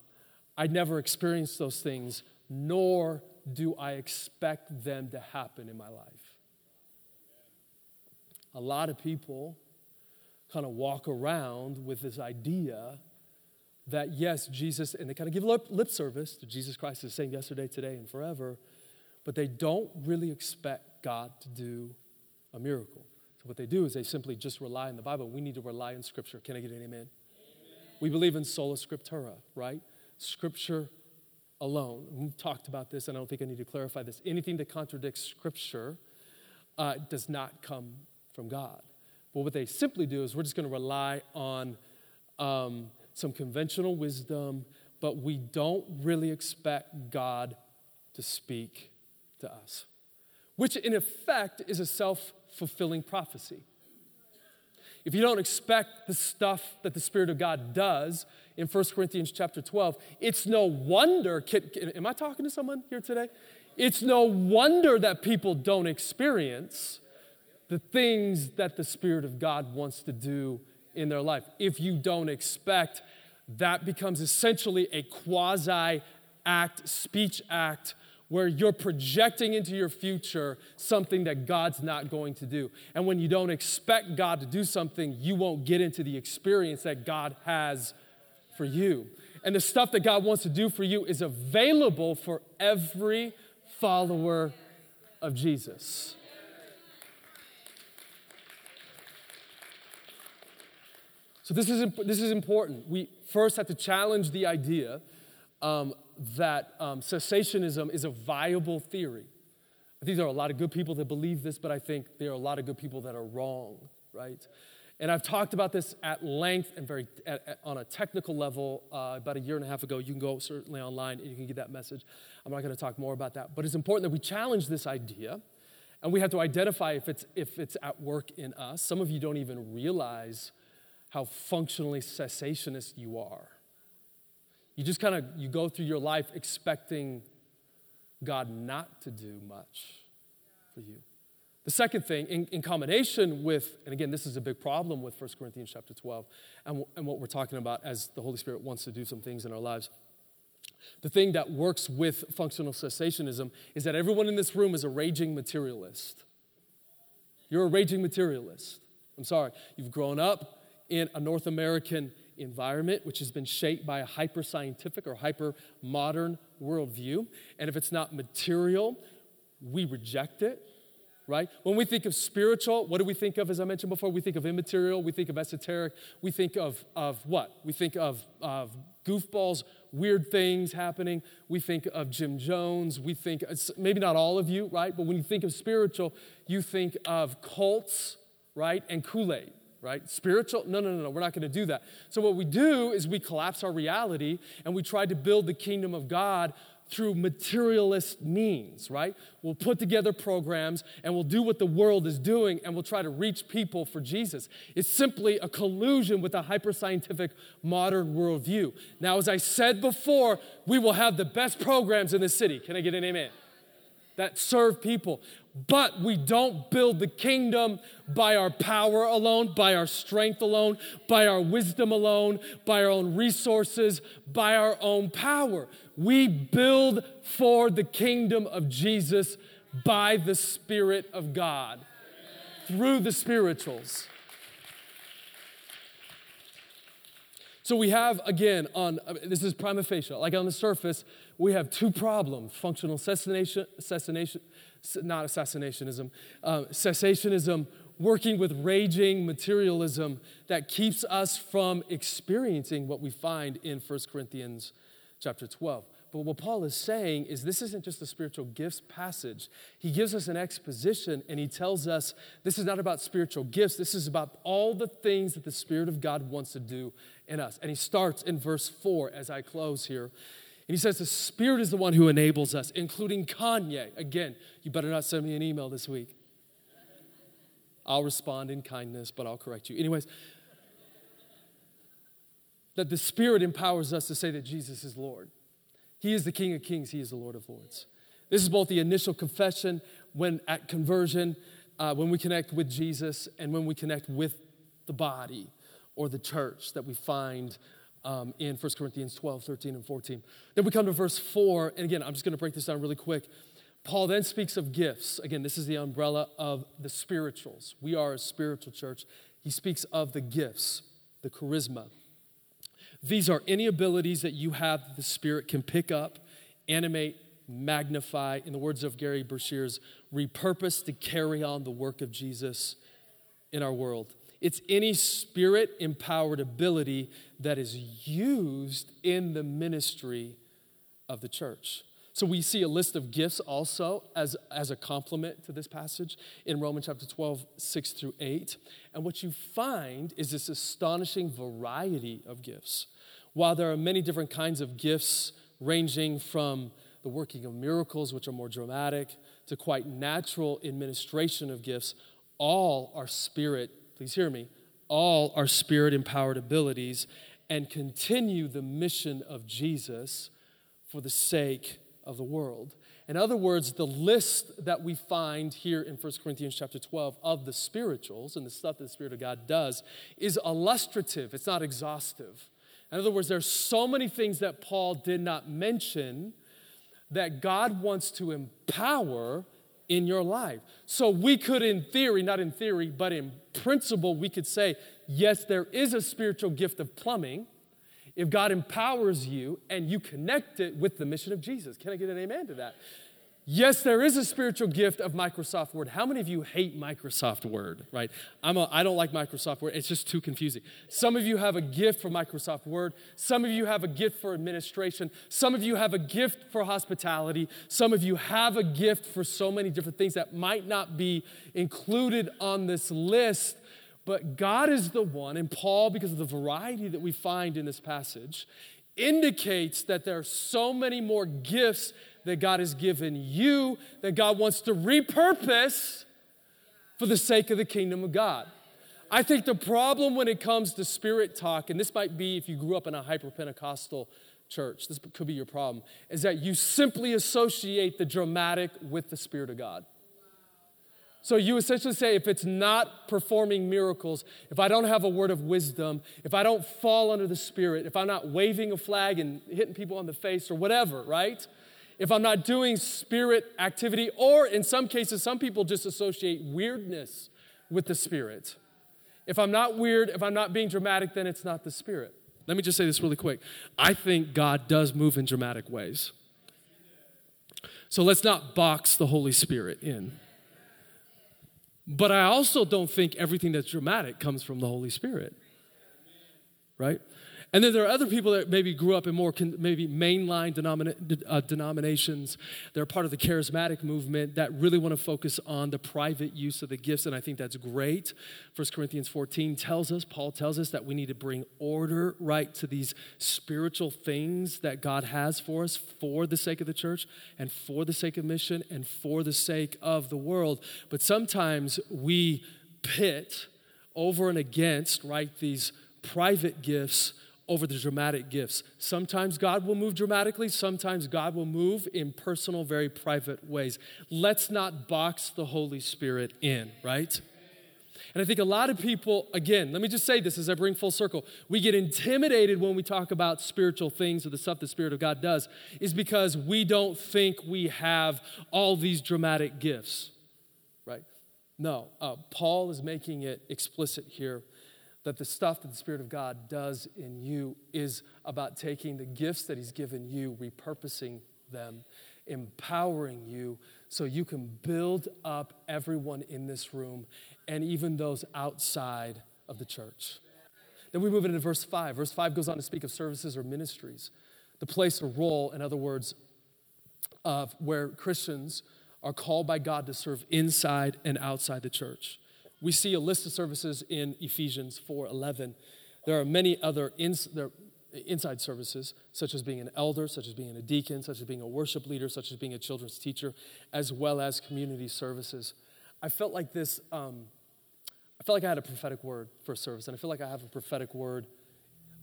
I never experienced those things, nor do I expect them to happen in my life. A lot of people kind of walk around with this idea that yes, Jesus, and they kind of give lip, lip service to Jesus Christ the same yesterday, today, and forever but they don't really expect God to do a miracle. So what they do is they simply just rely on the Bible. We need to rely on Scripture. Can I get an amen? amen. We believe in sola scriptura, right? Scripture alone. We've talked about this, and I don't think I need to clarify this. Anything that contradicts Scripture uh, does not come from God. But what they simply do is we're just going to rely on um, some conventional wisdom, but we don't really expect God to speak to us, which in effect is a self fulfilling prophecy. if you don't expect the stuff that the Spirit of God does in 1 Corinthians chapter 12, it's no wonder, can, can, am I talking to someone here today? It's no wonder that people don't experience the things that the Spirit of God wants to do in their life. If you don't expect, that becomes essentially a quasi act, speech act where you're projecting into your future something that God's not going to do. And when you don't expect God to do something, you won't get into the experience that God has for you. And the stuff that God wants to do for you is available for every follower of Jesus. So this is, this is important. We first have to challenge the idea um, that um, cessationism is a viable theory. I think there are a lot of good people that believe this, but I think there are a lot of good people that are wrong, right? And I've talked about this at length and very at, at, on a technical level uh, about a year and a half ago. You can go certainly online and you can get that message. I'm not going to talk more about that, but it's important that we challenge this idea, and we have to identify if it's if it's at work in us. Some of you don't even realize how functionally cessationist you are. You just kind of you go through your life expecting God not to do much for you. The second thing, in, in, combination with, and again, this is a big problem with 1 Corinthians chapter 12 and, and what we're talking about as the Holy Spirit wants to do some things in our lives. The thing that works with functional cessationism is that everyone in this room is a raging materialist. You're a raging materialist. I'm sorry. You've grown up in a North American environment, which has been shaped by a hyper scientific or hyper modern worldview. And if it's not material, we reject it, right? When we think of spiritual, what do we think of, as I mentioned before? We think of immaterial, we think of esoteric, we think of, of what? We think of, of goofballs, weird things happening. We think of Jim Jones. We think, maybe not all of you, right? But when you think of spiritual, you think of cults, right? And Kool Aid right? Spiritual? No, no, no, no. We're not going to do that. So, what we do is we collapse our reality and we try to build the kingdom of God through materialist means, right? We'll put together programs and we'll do what the world is doing and we'll try to reach people for Jesus. It's simply a collusion with a hyper-scientific modern worldview. Now, as I said before, we will have the best programs in the city. Can I get an amen? That serve people. But we don't build the kingdom by our power alone, by our strength alone, by our wisdom alone, by our own resources, by our own power. We build for the kingdom of Jesus by the Spirit of God through the spirituals. So we have, again, on this is prima facie, like on the surface, we have two problems functional cessation not assassinationism, uh, cessationism, working with raging materialism that keeps us from experiencing what we find in 1 Corinthians chapter 12. But what Paul is saying is this isn't just a spiritual gifts passage. He gives us an exposition and he tells us this is not about spiritual gifts. This is about all the things that the Spirit of God wants to do in us. And he starts in verse 4 as I close here. And he says the Spirit is the one who enables us, including Kanye. Again, you better not send me an email this week. I'll respond in kindness, but I'll correct you. Anyways, that the Spirit empowers us to say that Jesus is Lord. He is the King of Kings, He is the Lord of Lords. This is both the initial confession when at conversion, uh, when we connect with Jesus, and when we connect with the body or the church that we find um, in 1 Corinthians 12, 13, and 14. Then we come to verse 4, and again, I'm just going to break this down really quick. Paul then speaks of gifts. Again, this is the umbrella of the spirituals. We are a spiritual church. He speaks of the gifts, the charisma. These are any abilities that you have that the Spirit can pick up, animate, magnify, in the words of Gerry Breshears, repurpose to carry on the work of Jesus in our world. It's any spirit empowered ability that is used in the ministry of the church. So we see a list of gifts also as, as a complement to this passage in Romans chapter 12, 6 through 8. And what you find is this astonishing variety of gifts. While there are many different kinds of gifts, ranging from the working of miracles, which are more dramatic, to quite natural administration of gifts, all are spirit please hear me, all our spirit empowered abilities and continue the mission of Jesus for the sake of the world. In other words, the list that we find here in 1 Corinthians chapter 12 of the spirituals and the stuff that the Spirit of God does is illustrative, it's not exhaustive. In other words, there's so many things that Paul did not mention that God wants to empower in your life. So we could, in theory, not in theory, but in principle, we could say, yes, there is a spiritual gift of plumbing if God empowers you and you connect it with the mission of Jesus. Can I get an amen to that? Yes, there is a spiritual gift of Microsoft Word. How many of you hate Microsoft Word, right? I'm a, I don't like Microsoft Word. It's just too confusing. Some of you have a gift for Microsoft Word. Some of you have a gift for administration. Some of you have a gift for hospitality. Some of you have a gift for so many different things that might not be included on this list. But God is the one, and Paul, because of the variety that we find in this passage, indicates that there are so many more gifts that God has given you that God wants to repurpose for the sake of the kingdom of God. I think the problem when it comes to spirit talk, and this might be if you grew up in a hyper Pentecostal church, this could be your problem, is that you simply associate the dramatic with the Spirit of God. So you essentially say if it's not performing miracles, if I don't have a word of wisdom, if I don't fall under the Spirit, if I'm not waving a flag and hitting people on the face or whatever, right? If I'm not doing spirit activity, or in some cases, some people just associate weirdness with the spirit. If I'm not weird, if I'm not being dramatic, then it's not the spirit. Let me just say this really quick. I think God does move in dramatic ways. So let's not box the Holy Spirit in. But I also don't think everything that's dramatic comes from the Holy Spirit. Right? And then there are other people that maybe grew up in more con- maybe mainline denomina- uh, denominations. They're part of the charismatic movement that really want to focus on the private use of the gifts, and I think that's great. 1 Corinthians 14 tells us, Paul tells us that we need to bring order right to these spiritual things that God has for us for the sake of the church and for the sake of mission and for the sake of the world. But sometimes we pit over and against, right, these private gifts over the dramatic gifts. Sometimes God will move dramatically, sometimes God will move in personal, very private ways. Let's not box the Holy Spirit in, right? And I think a lot of people, again, let me just say this as I bring full circle. We get intimidated when we talk about spiritual things or the stuff the Spirit of God does, is because we don't think we have all these dramatic gifts, right? No, uh, Paul is making it explicit here that the stuff that the Spirit of God does in you is about taking the gifts that He's given you, repurposing them, empowering you so you can build up everyone in this room and even those outside of the church. Then we move into verse 5. Verse 5 goes on to speak of services or ministries, the place or role, in other words, of where Christians are called by God to serve inside and outside the church. We see a list of services in Ephesians 4:11. There are many other ins, there, inside services, such as being an elder, such as being a deacon, such as being a worship leader, such as being a children's teacher, as well as community services. I felt like this. Um, I felt like I had a prophetic word for a service, and I feel like I have a prophetic word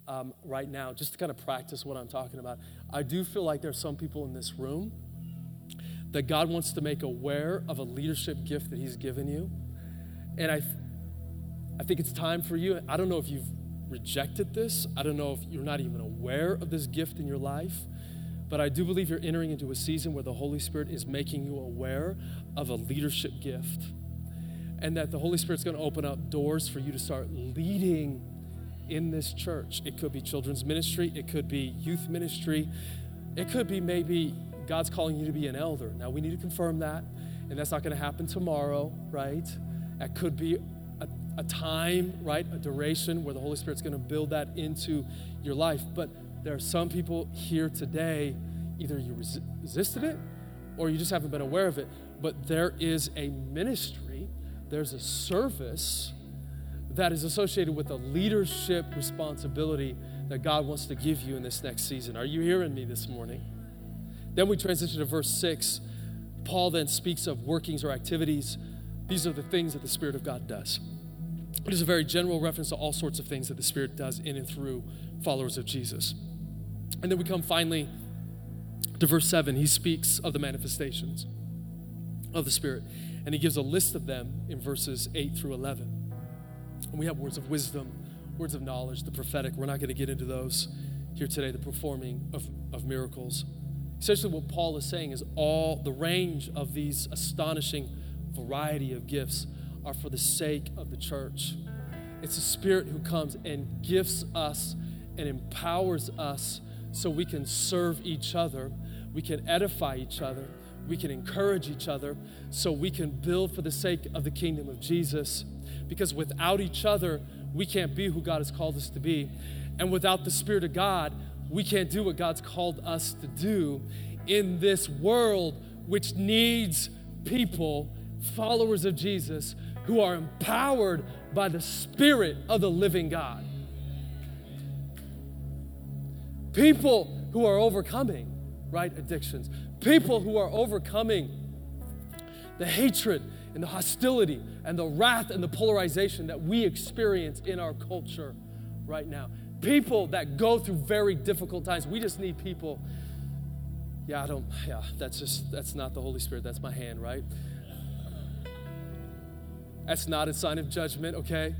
um, right now, just to kind of practice what I'm talking about. I do feel like there's some people in this room that God wants to make aware of a leadership gift that He's given you and I, I think it's time for you. I don't know if you've rejected this, I don't know if you're not even aware of this gift in your life. But I do believe you're entering into a season where the Holy Spirit is making you aware of a leadership gift. And that the Holy Spirit's going to open up doors for you to start leading in this church. It could be children's ministry, it could be youth ministry, it could be maybe God's calling you to be an elder. Now, we need to confirm that, and that's not going to happen tomorrow, right? That could be a, a time, right? A duration where the Holy Spirit's going to build that into your life. But there are some people here today, either you resi- resisted it or you just haven't been aware of it. But there is a ministry, there's a service that is associated with a leadership responsibility that God wants to give you in this next season. Are you hearing me this morning? Then we transition to verse 6. Paul then speaks of workings or activities these are the things that the Spirit of God does. It is a very general reference to all sorts of things that the Spirit does in and through followers of Jesus. And then we come finally to verse 7. He speaks of the manifestations of the Spirit, and he gives a list of them in verses 8 through 11. And we have words of wisdom, words of knowledge, the prophetic. We're not going to get into those here today, the performing of, of miracles. Essentially, what Paul is saying is all the range of these astonishing variety of gifts are for the sake of the church. It's the Spirit who comes and gifts us and empowers us so we can serve each other, we can edify each other, we can encourage each other, so we can build for the sake of the kingdom of Jesus. Because without each other, we can't be who God has called us to be. And without the Spirit of God, we can't do what God's called us to do in this world, which needs people, followers of Jesus, who are empowered by the Spirit of the living God. People who are overcoming, right, addictions. People who are overcoming the hatred and the hostility and the wrath and the polarization that we experience in our culture right now. People that go through very difficult times. We just need people. Yeah, I don't, yeah, that's just, that's not the Holy Spirit. That's my hand, right? That's not a sign of judgment, okay?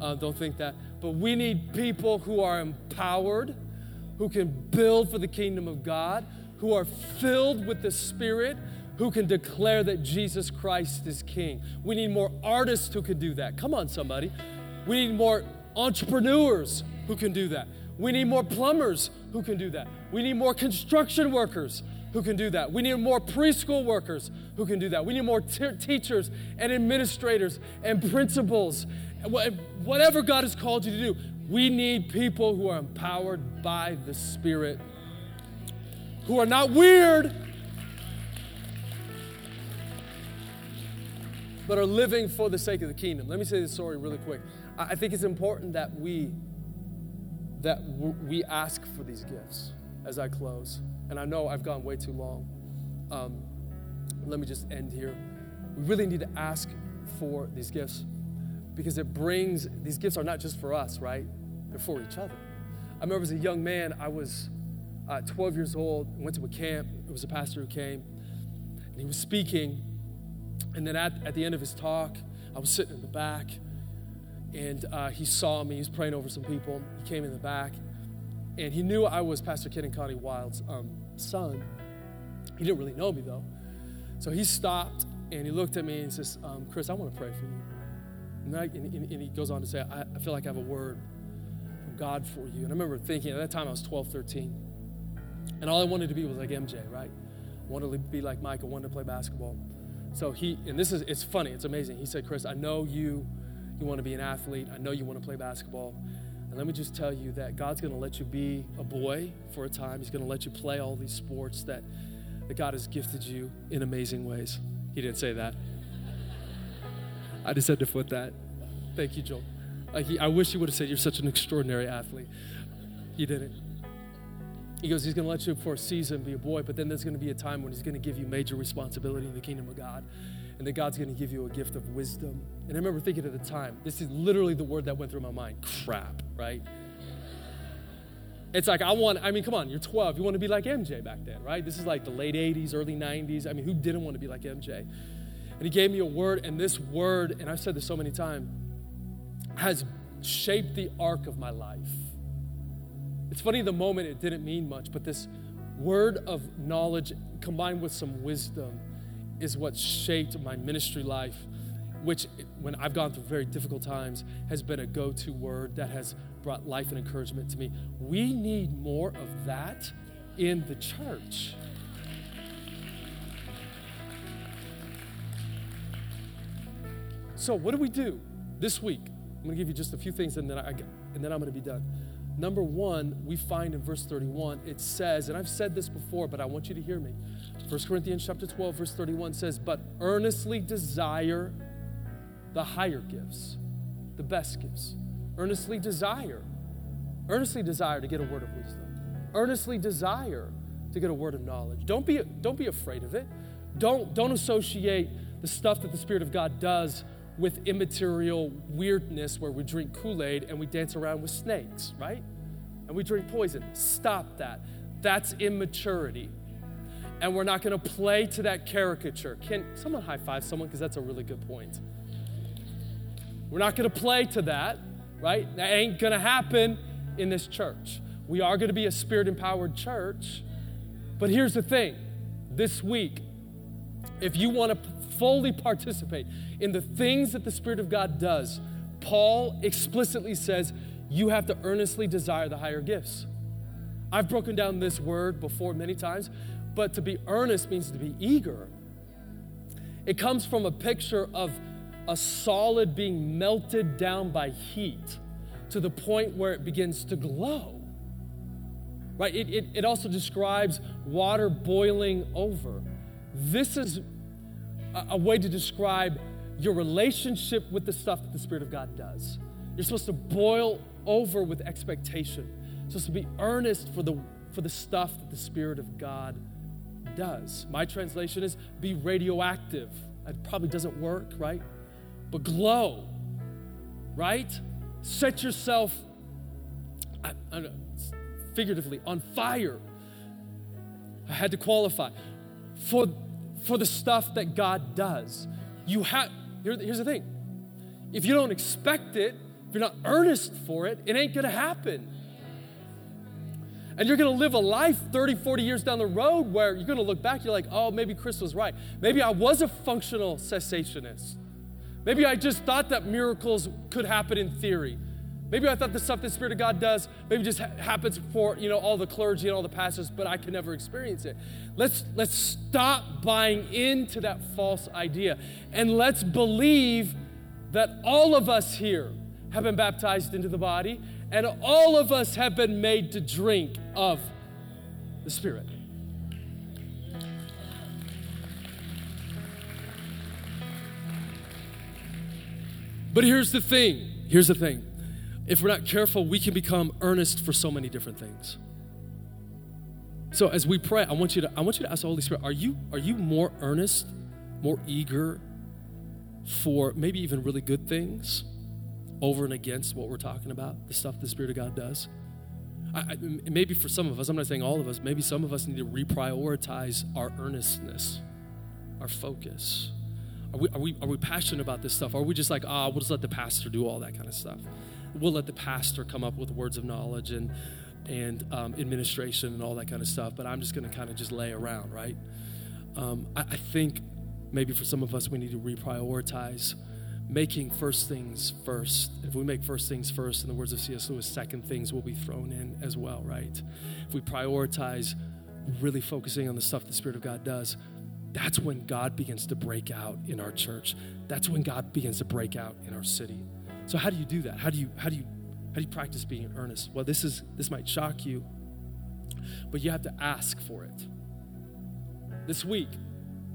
Uh, don't think that. But we need people who are empowered, who can build for the kingdom of God, who are filled with the Spirit, who can declare that Jesus Christ is King. We need more artists who can do that. Come on, somebody. We need more entrepreneurs who can do that. We need more plumbers who can do that. We need more construction workers who can do that. We need more preschool workers who can do that. We need more teachers and administrators and principals. Whatever God has called you to do, we need people who are empowered by the Spirit, who are not weird, but are living for the sake of the kingdom. Let me say this story really quick. I think it's important that we that we ask for these gifts as I close. And I know I've gone way too long. Um, let me just end here. We really need to ask for these gifts because it brings, these gifts are not just for us, right? They're for each other. I remember as a young man, I was uh, 12 years old, went to a camp. It was a pastor who came, and he was speaking. And then at, at the end of his talk, I was sitting in the back, and uh, he saw me. He was praying over some people. He came in the back, and he knew I was Pastor Ken and Connie Wilde's um, son. He didn't really know me though. So he stopped and he looked at me and he says, um, Chris, I want to pray for you. And, I, and, and, he goes on to say, I, I, feel like I have a word from God for you. And I remember thinking, at that time I was 12, 13. And all I wanted to be was like MJ, right? I wanted to be like Mike. I wanted to play basketball. So he, and this is, it's funny, it's amazing. He said, Chris, I know you, you want to be an athlete. I know you want to play basketball. And let me just tell you that God's going to let you be a boy for a time. He's going to let you play all these sports that, that God has gifted you in amazing ways. He didn't say that. I just had to put that. Thank you, Joel. Like he, I wish he would have said, You're such an extraordinary athlete. He didn't. He goes, He's going to let you for a season be a boy, but then there's going to be a time when He's going to give you major responsibility in the kingdom of God and that God's going to give you a gift of wisdom. And I remember thinking at the time, this is literally the word that went through my mind crap, right? It's like, I want, I mean, come on, you're 12. You want to be like MJ back then, right? This is like the late 80s, early 90s. I mean, who didn't want to be like MJ? And he gave me a word, and this word, and I've said this so many times, has shaped the arc of my life. It's funny, the moment it didn't mean much, but this word of knowledge combined with some wisdom is what shaped my ministry life, which, when I've gone through very difficult times, has been a go to word that has brought life and encouragement to me. We need more of that in the church. So, what do we do this week? I'm going to give you just a few things and then, I, and then I'm going to be done. Number one, we find in verse 31, it says, and I've said this before, but I want you to hear me. 1 Corinthians chapter 12, verse 31 says, But earnestly desire the higher gifts, the best gifts. Earnestly desire. Earnestly desire to get a word of wisdom. Earnestly desire to get a word of knowledge. Don't be, don't be afraid of it. Don't, don't associate the stuff that the Spirit of God does with immaterial weirdness where we drink Kool Aid and we dance around with snakes, right? And we drink poison. Stop that. That's immaturity. And we're not going to play to that caricature. Can someone high five someone? Because that's a really good point. We're not going to play to that, right? That ain't going to happen in this church. We are going to be a spirit empowered church. But here's the thing this week, if you want to fully participate in the things that the Spirit of God does, Paul explicitly says you have to earnestly desire the higher gifts. I've broken down this word before many times, but to be earnest means to be eager. It comes from a picture of a solid being melted down by heat to the point where it begins to glow. Right? It, it, it also describes water boiling over. This is a, a way to describe your relationship with the stuff that the Spirit of God does. You're supposed to boil over with expectation. You're supposed to be earnest for the, for the stuff that the Spirit of God does. My translation is be radioactive. That probably doesn't work, right? But glow, right? Set yourself, I, I know, figuratively, on fire. I had to qualify for, for the stuff that God does. You have, here, here's the thing if you don't expect it, if you're not earnest for it, it ain't gonna happen. And you're gonna live a life 30, 40 years down the road where you're gonna look back, you're like, oh, maybe Chris was right. Maybe I was a functional cessationist. Maybe I just thought that miracles could happen in theory. Maybe I thought the stuff the Spirit of God does maybe just ha- happens for you know all the clergy and all the pastors, but I can never experience it. Let's let's stop buying into that false idea and let's believe that all of us here have been baptized into the body and all of us have been made to drink of the Spirit. But here's the thing. Here's the thing if we're not careful, we can become earnest for so many different things. So as we pray, I want you to I want you to ask the Holy Spirit, are you are you more earnest, more eager for maybe even really good things over and against what we're talking about, the stuff the Spirit of God does? I, maybe for some of us, I'm not saying all of us, maybe some of us need to reprioritize our earnestness, our focus. Are we, are we, are we passionate about this stuff? Are we just like, ah, oh, we'll just let the pastor do all that kind of stuff? we'll let the pastor come up with words of knowledge and and um, administration and all that kind of stuff. But I'm just going to kind of just lay around, right? Um, I, I think maybe for some of us we need to reprioritize making first things first. If we make first things first, in the words of C.S. Lewis, second things will be thrown in as well, right? If we prioritize really focusing on the stuff the Spirit of God does, that's when God begins to break out in our church. That's when God begins to break out in our city. So how do you do that? How do you how do you how do you practice being earnest? Well, this is this might shock you, but you have to ask for it. This week,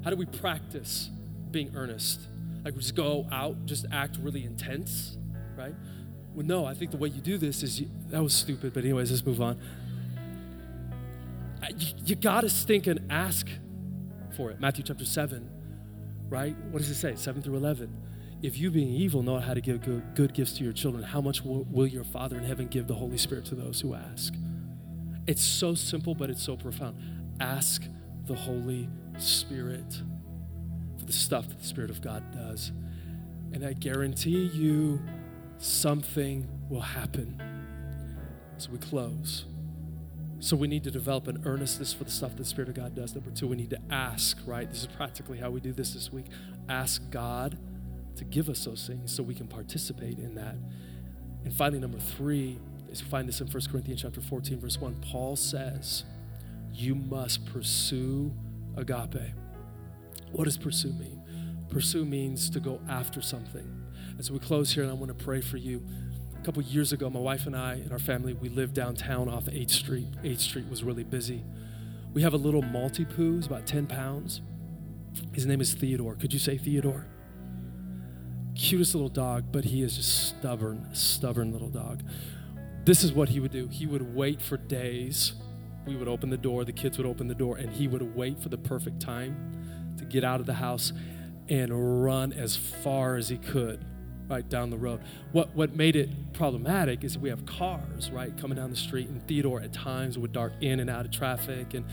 how do we practice being earnest? Like we just go out, just act really intense, right? Well, no, I think the way you do this is you, that was stupid, but anyways, let's move on. You, you got to stink and ask for it. Matthew chapter 7, right? What does it say? 7 through 11 if you being evil know how to give good, good gifts to your children, how much will, will your Father in heaven give the Holy Spirit to those who ask? It's so simple, but it's so profound. Ask the Holy Spirit the stuff that the Spirit of God does. And I guarantee you something will happen. So we close. So we need to develop an earnestness for the stuff that the Spirit of God does. Number two, we need to ask, right? This is practically how we do this this week. Ask God to give us those things so we can participate in that. And finally, number three is find this in 1 Corinthians chapter 14, verse 1. Paul says, You must pursue agape. What does pursue mean? Pursue means to go after something. As we close here, and I want to pray for you. A couple years ago, my wife and I and our family, we lived downtown off 8th Street. 8th Street was really busy. We have a little Maltipoo, he's about 10 pounds. His name is Theodore. Could you say Theodore? cutest little dog, but he is just stubborn, stubborn little dog. This is what he would do. He would wait for days. We would open the door, the kids would open the door, and he would wait for the perfect time to get out of the house. and run as far as he could right down the road. What what made it problematic is we have cars right coming down the street, and Theodore at times would dart in and out of traffic, and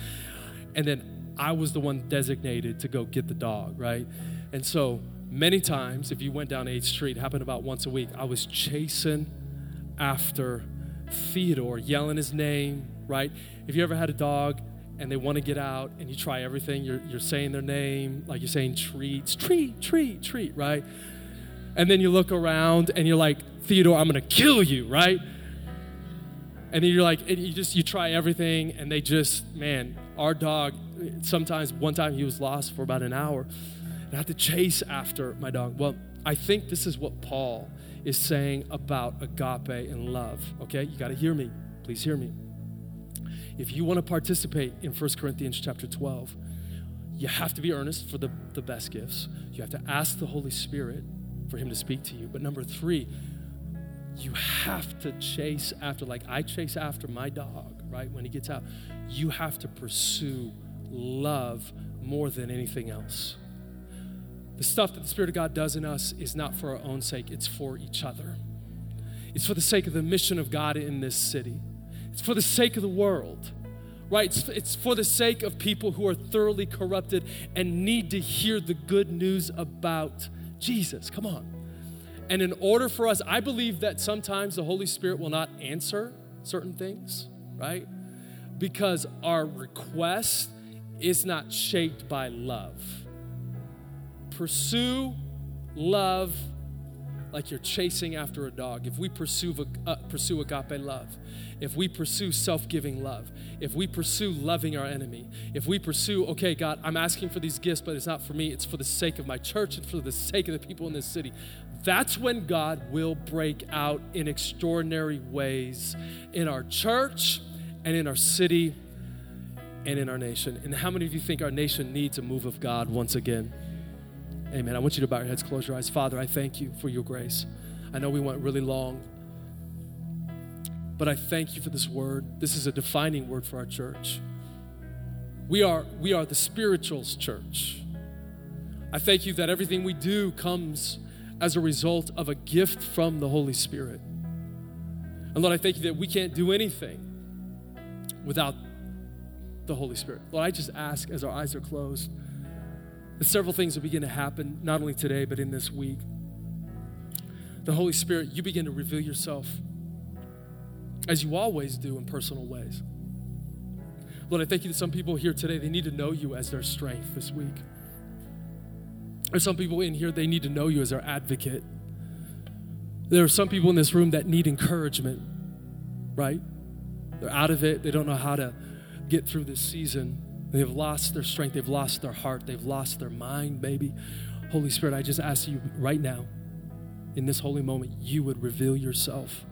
and then I was the one designated to go get the dog, right? And so many times, if you went down 8th Street, happened about once a week, I was chasing after Theodore, yelling his name, right? If you ever had a dog and they want to get out and you try everything, you're, you're saying their name, like you're saying treats, treat, treat, treat, right? And then you look around and you're like, Theodore, I'm going to kill you, right? And then you're like, you just, you try everything and they just, man, our dog, sometimes one time he was lost for about an hour. And I had to chase after my dog. Well, I think this is what Paul is saying about agape and love. Okay, you got to hear me. Please hear me. If you want to participate in 1 Corinthians chapter 12, you have to be earnest for the, the best gifts. You have to ask the Holy Spirit for Him to speak to you. But number three, you have to chase after, like I chase after my dog, right? When he gets out, you have to pursue love more than anything else. The stuff that the Spirit of God does in us is not for our own sake, it's for each other. It's for the sake of the mission of God in this city, it's for the sake of the world. Right? It's, it's for the sake of people who are thoroughly corrupted and need to hear the good news about Jesus. Come on. And in order for us, I believe that sometimes the Holy Spirit will not answer certain things, right? Because our request is not shaped by love. Pursue love like you're chasing after a dog. If we pursue, uh, pursue agape love, if we pursue self giving love, if we pursue loving our enemy, if we pursue, okay, God, I'm asking for these gifts, but it's not for me, it's for the sake of my church and for the sake of the people in this city, that's when God will break out in extraordinary ways in our church and in our city and in our nation. And how many of you think our nation needs a move of God once again? Amen. I want you to bow your heads, close your eyes. Father, I thank you for your grace. I know we went really long, but I thank you for this word. This is a defining word for our church. We are, we are the spirituals church. I thank you that everything we do comes as a result of a gift from the Holy Spirit. And Lord, I thank you that we can't do anything without the Holy Spirit. Lord, I just ask as our eyes are closed several things will begin to happen, not only today, but in this week. The Holy Spirit, you begin to reveal yourself as you always do in personal ways. Lord, I thank you that some people here today, they need to know you as their strength this week. There's some people in here, they need to know you as their advocate. There are some people in this room that need encouragement, right? They're out of it, they don't know how to get through this season. They've lost their strength, they've lost their heart, they've lost their mind, baby. Holy Spirit, I just ask you right now, in this holy moment, you would reveal yourself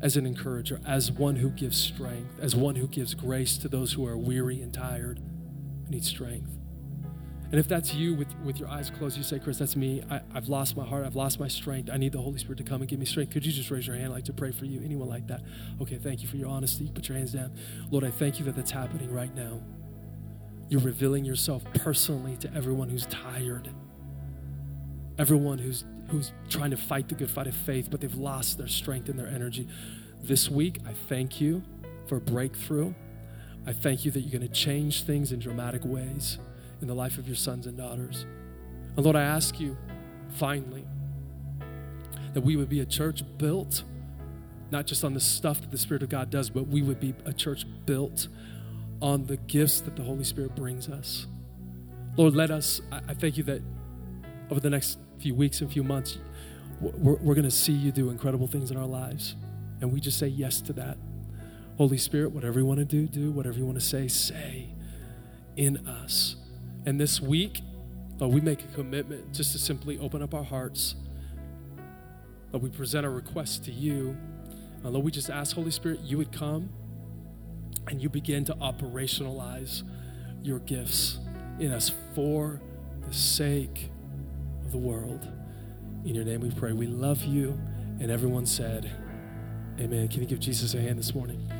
as an encourager, as one who gives strength, as one who gives grace to those who are weary and tired and need strength. And if that's you with, with your eyes closed, you say, Krist, that's me. I, have lost my heart. I've lost my strength. I need the Holy Spirit to come and give me strength. Could you just raise your hand? I'd like to pray for you. Anyone like that? Okay, thank you for your honesty. Put your hands down. Lord, I thank you that that's happening right now. You're revealing yourself personally to everyone who's tired, everyone who's, who's trying to fight the good fight of faith, but they've lost their strength and their energy. This week, I thank you for breakthrough. I thank you that you're going to change things in dramatic ways in the life of your sons and daughters. And Lord, I ask you finally that we would be a church built not just on the stuff that the Spirit of God does, but we would be a church built on the gifts that the Holy Spirit brings us. Lord, let us, I thank you that over the next few weeks and few months, we're, we're going to see you do incredible things in our lives. And we just say yes to that. Holy Spirit, whatever you want to do, do. Whatever you want to say, say in us. And this week, Lord, we make a commitment just to simply open up our hearts. Lord, we present a request to you. Uh, Lord, we just ask, Holy Spirit, you would come and you begin to operationalize your gifts in us for the sake of the world. In your name we pray. We love you. And everyone said, Amen. Can you give Jesus a hand this morning?